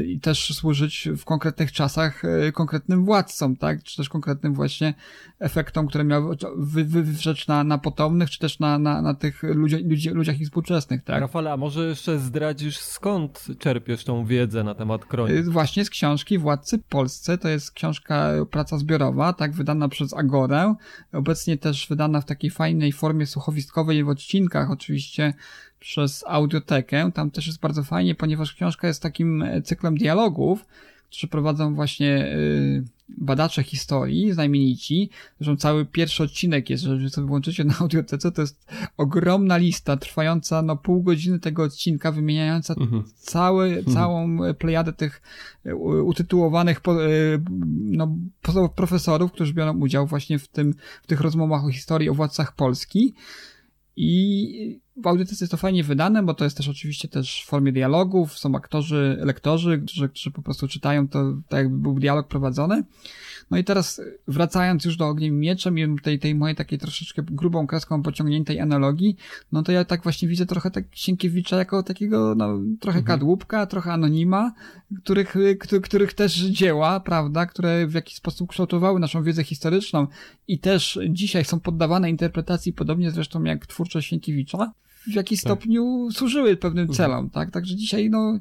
i też służyć w konkretnych czasach e, konkretnym władcom, tak? Czy też konkretnym właśnie efektom, które miały wy, wywrzeć na, na potomnych, czy też na, na, na tych ludzi, ludzi, ludziach współczesnych, tak? Rafale, a może jeszcze zdradzisz skąd czerpiesz tą wiedzę na temat kronik? E, właśnie z książki Władcy Polsce, to jest książka praca zbiorowa, tak? Wydana przez Agorę, obecnie też wydana w takiej fajnej formie słuchowiskowej w odcinkach, oczywiście przez audiotekę. Tam też jest bardzo fajnie, ponieważ książka jest takim e, cyklem dialogów, którzy prowadzą właśnie e, badacze historii, znamienici. Zresztą cały pierwszy odcinek jest, że sobie włączycie na audiotece, to jest ogromna lista trwająca no pół godziny tego odcinka, wymieniająca mhm. cały, mhm. całą plejadę tych e, utytułowanych no, profesorów, którzy biorą udział właśnie w tym, w tych rozmowach o historii, o władcach Polski. I w audycji jest to fajnie wydane, bo to jest też oczywiście też w formie dialogów, są aktorzy, lektorzy, którzy, którzy po prostu czytają to tak jakby był dialog prowadzony. No i teraz wracając już do Ogniem Mieczem i tej, tej mojej takiej troszeczkę grubą kreską pociągniętej analogii, no to ja tak właśnie widzę trochę tak Sienkiewicza jako takiego, no, trochę mhm. kadłubka, trochę anonima, których, których też dzieła, prawda, które w jakiś sposób kształtowały naszą wiedzę historyczną i też dzisiaj są poddawane interpretacji, podobnie zresztą jak twórczość Sienkiewicza w jakiś tak. stopniu służyły pewnym mhm. celom, tak? Także dzisiaj, no,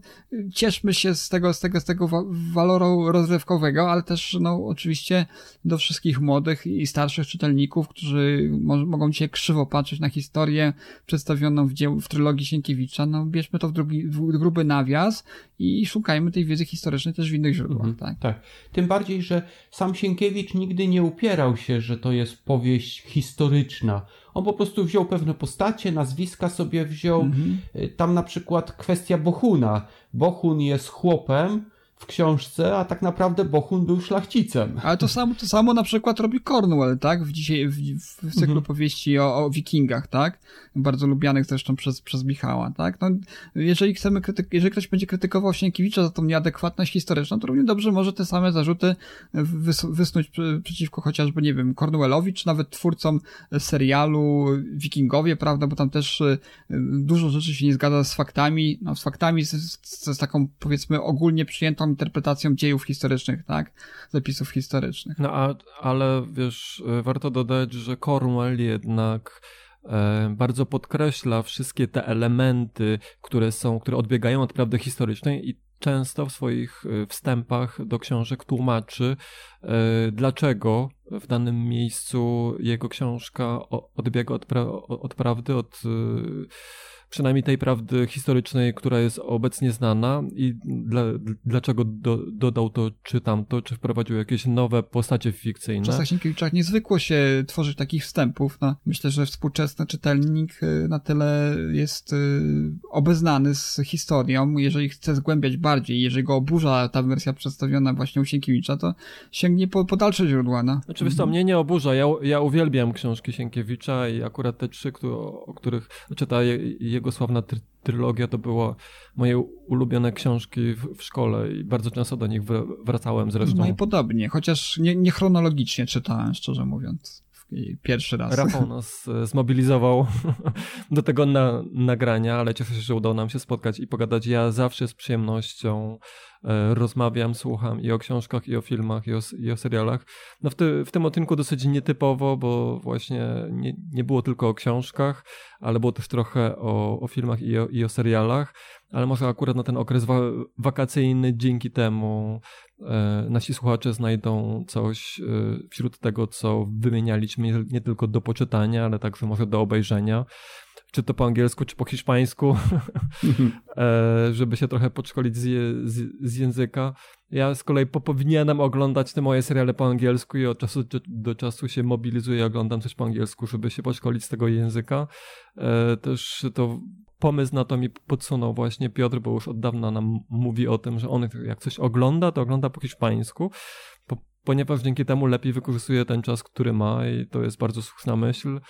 cieszmy się z tego, z tego, z tego waloru rozrywkowego, ale też, no, oczywiście do wszystkich młodych i starszych czytelników, którzy mo mogą dzisiaj krzywo patrzeć na historię przedstawioną w, dzieł, w trylogii Sienkiewicza, no, bierzmy to w, drugi, w gruby nawias i szukajmy tej wiedzy historycznej też w innych źródłach, mhm. tak? Tak. Tym bardziej, że sam Sienkiewicz nigdy nie upierał się, że to jest powieść historyczna on po prostu wziął pewne postacie, nazwiska sobie wziął. Mhm. Y, tam na przykład kwestia Bohuna. Bohun jest chłopem, w książce, a tak naprawdę Bohun był szlachcicem. Ale to samo, to samo na przykład robi Cornwell, tak? W, dzisiaj, w, w cyklu mhm. powieści o, o, wikingach, tak? Bardzo lubianych zresztą przez, przez Michała, tak? No, jeżeli chcemy krytyk- jeżeli ktoś będzie krytykował Sienkiewicza za tą nieadekwatność historyczną, to równie dobrze może te same zarzuty wys- wysnuć przeciwko chociażby, nie wiem, Cornwellowi, czy nawet twórcom serialu Wikingowie, prawda? Bo tam też y, dużo rzeczy się nie zgadza z faktami, no z faktami, z, z, z taką powiedzmy ogólnie przyjętą interpretacją dziejów historycznych, tak? Zapisów historycznych. No a, ale wiesz, e, warto dodać, że Cornwell jednak e, bardzo podkreśla wszystkie te elementy, które są, które odbiegają od prawdy historycznej i często w swoich e, wstępach do książek tłumaczy, dlaczego w danym miejscu jego książka odbiega od, pra od prawdy, od przynajmniej tej prawdy historycznej, która jest obecnie znana i dla, dlaczego do, dodał to czy tamto, czy wprowadził jakieś nowe postacie fikcyjne. W czasach Sienkiewiczach niezwykło się tworzyć takich wstępów. No, myślę, że współczesny czytelnik y, na tyle jest y, obeznany z historią. Jeżeli chce zgłębiać bardziej, jeżeli go oburza ta wersja przedstawiona właśnie u Sienkiewicza, to sięgnie po, po dalsze źródła. No. Oczywiście mhm. mnie nie oburza. Ja, ja uwielbiam książki Sienkiewicza i akurat te trzy, o których czyta je, jego sławna try trylogia to było moje ulubione książki w, w, szkole i bardzo często do nich wracałem zresztą. No i podobnie, chociaż nie, nie chronologicznie czytałem, szczerze mówiąc pierwszy raz. Rafał nas e, zmobilizował do tego na, nagrania, ale cieszę się, że udało nam się spotkać i pogadać. Ja zawsze z przyjemnością e, rozmawiam, słucham i o książkach, i o filmach, i o, i o serialach. No w, ty, w tym odcinku dosyć nietypowo, bo właśnie nie, nie było tylko o książkach, ale było też trochę o, o filmach i o, i o serialach ale może akurat na ten okres wa wakacyjny dzięki temu e, nasi słuchacze znajdą coś e, wśród tego, co wymienialiśmy nie tylko do poczytania, ale także może do obejrzenia. Czy to po angielsku, czy po hiszpańsku, e, żeby się trochę podszkolić z, z, z, języka. Ja z kolei po, powinienem oglądać te moje seriale po angielsku i od czasu do, do czasu się mobilizuję i oglądam coś po angielsku, żeby się podszkolić z tego języka. E, też to pomysł na to mi podsunął właśnie Piotr, bo już od dawna nam mówi o tym, że on jak coś ogląda, to ogląda po hiszpańsku, po, ponieważ dzięki temu lepiej wykorzystuje ten czas, który ma i to jest bardzo słuszna myśl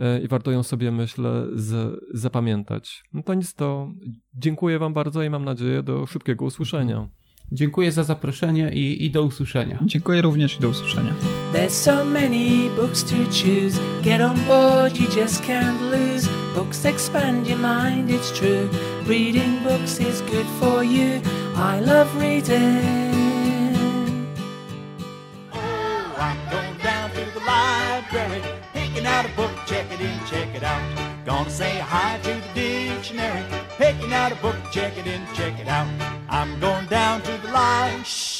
e, i warto ją sobie, myślę, z, zapamiętać. No to nic, to dziękuję wam bardzo i mam nadzieję do szybkiego usłyszenia. Dziękuję za zaproszenie i, i do usłyszenia. Dziękuję również i do usłyszenia. There's so many books to choose. Get on board, you just can't lose. Books expand your mind, it's true. Reading books is good for you. I love reading. Oh, I'm going down to the library, picking out a book, check it in, check it out. Gonna say hi to the dictionary, picking out a book, check it in, check it out. I'm going down to the library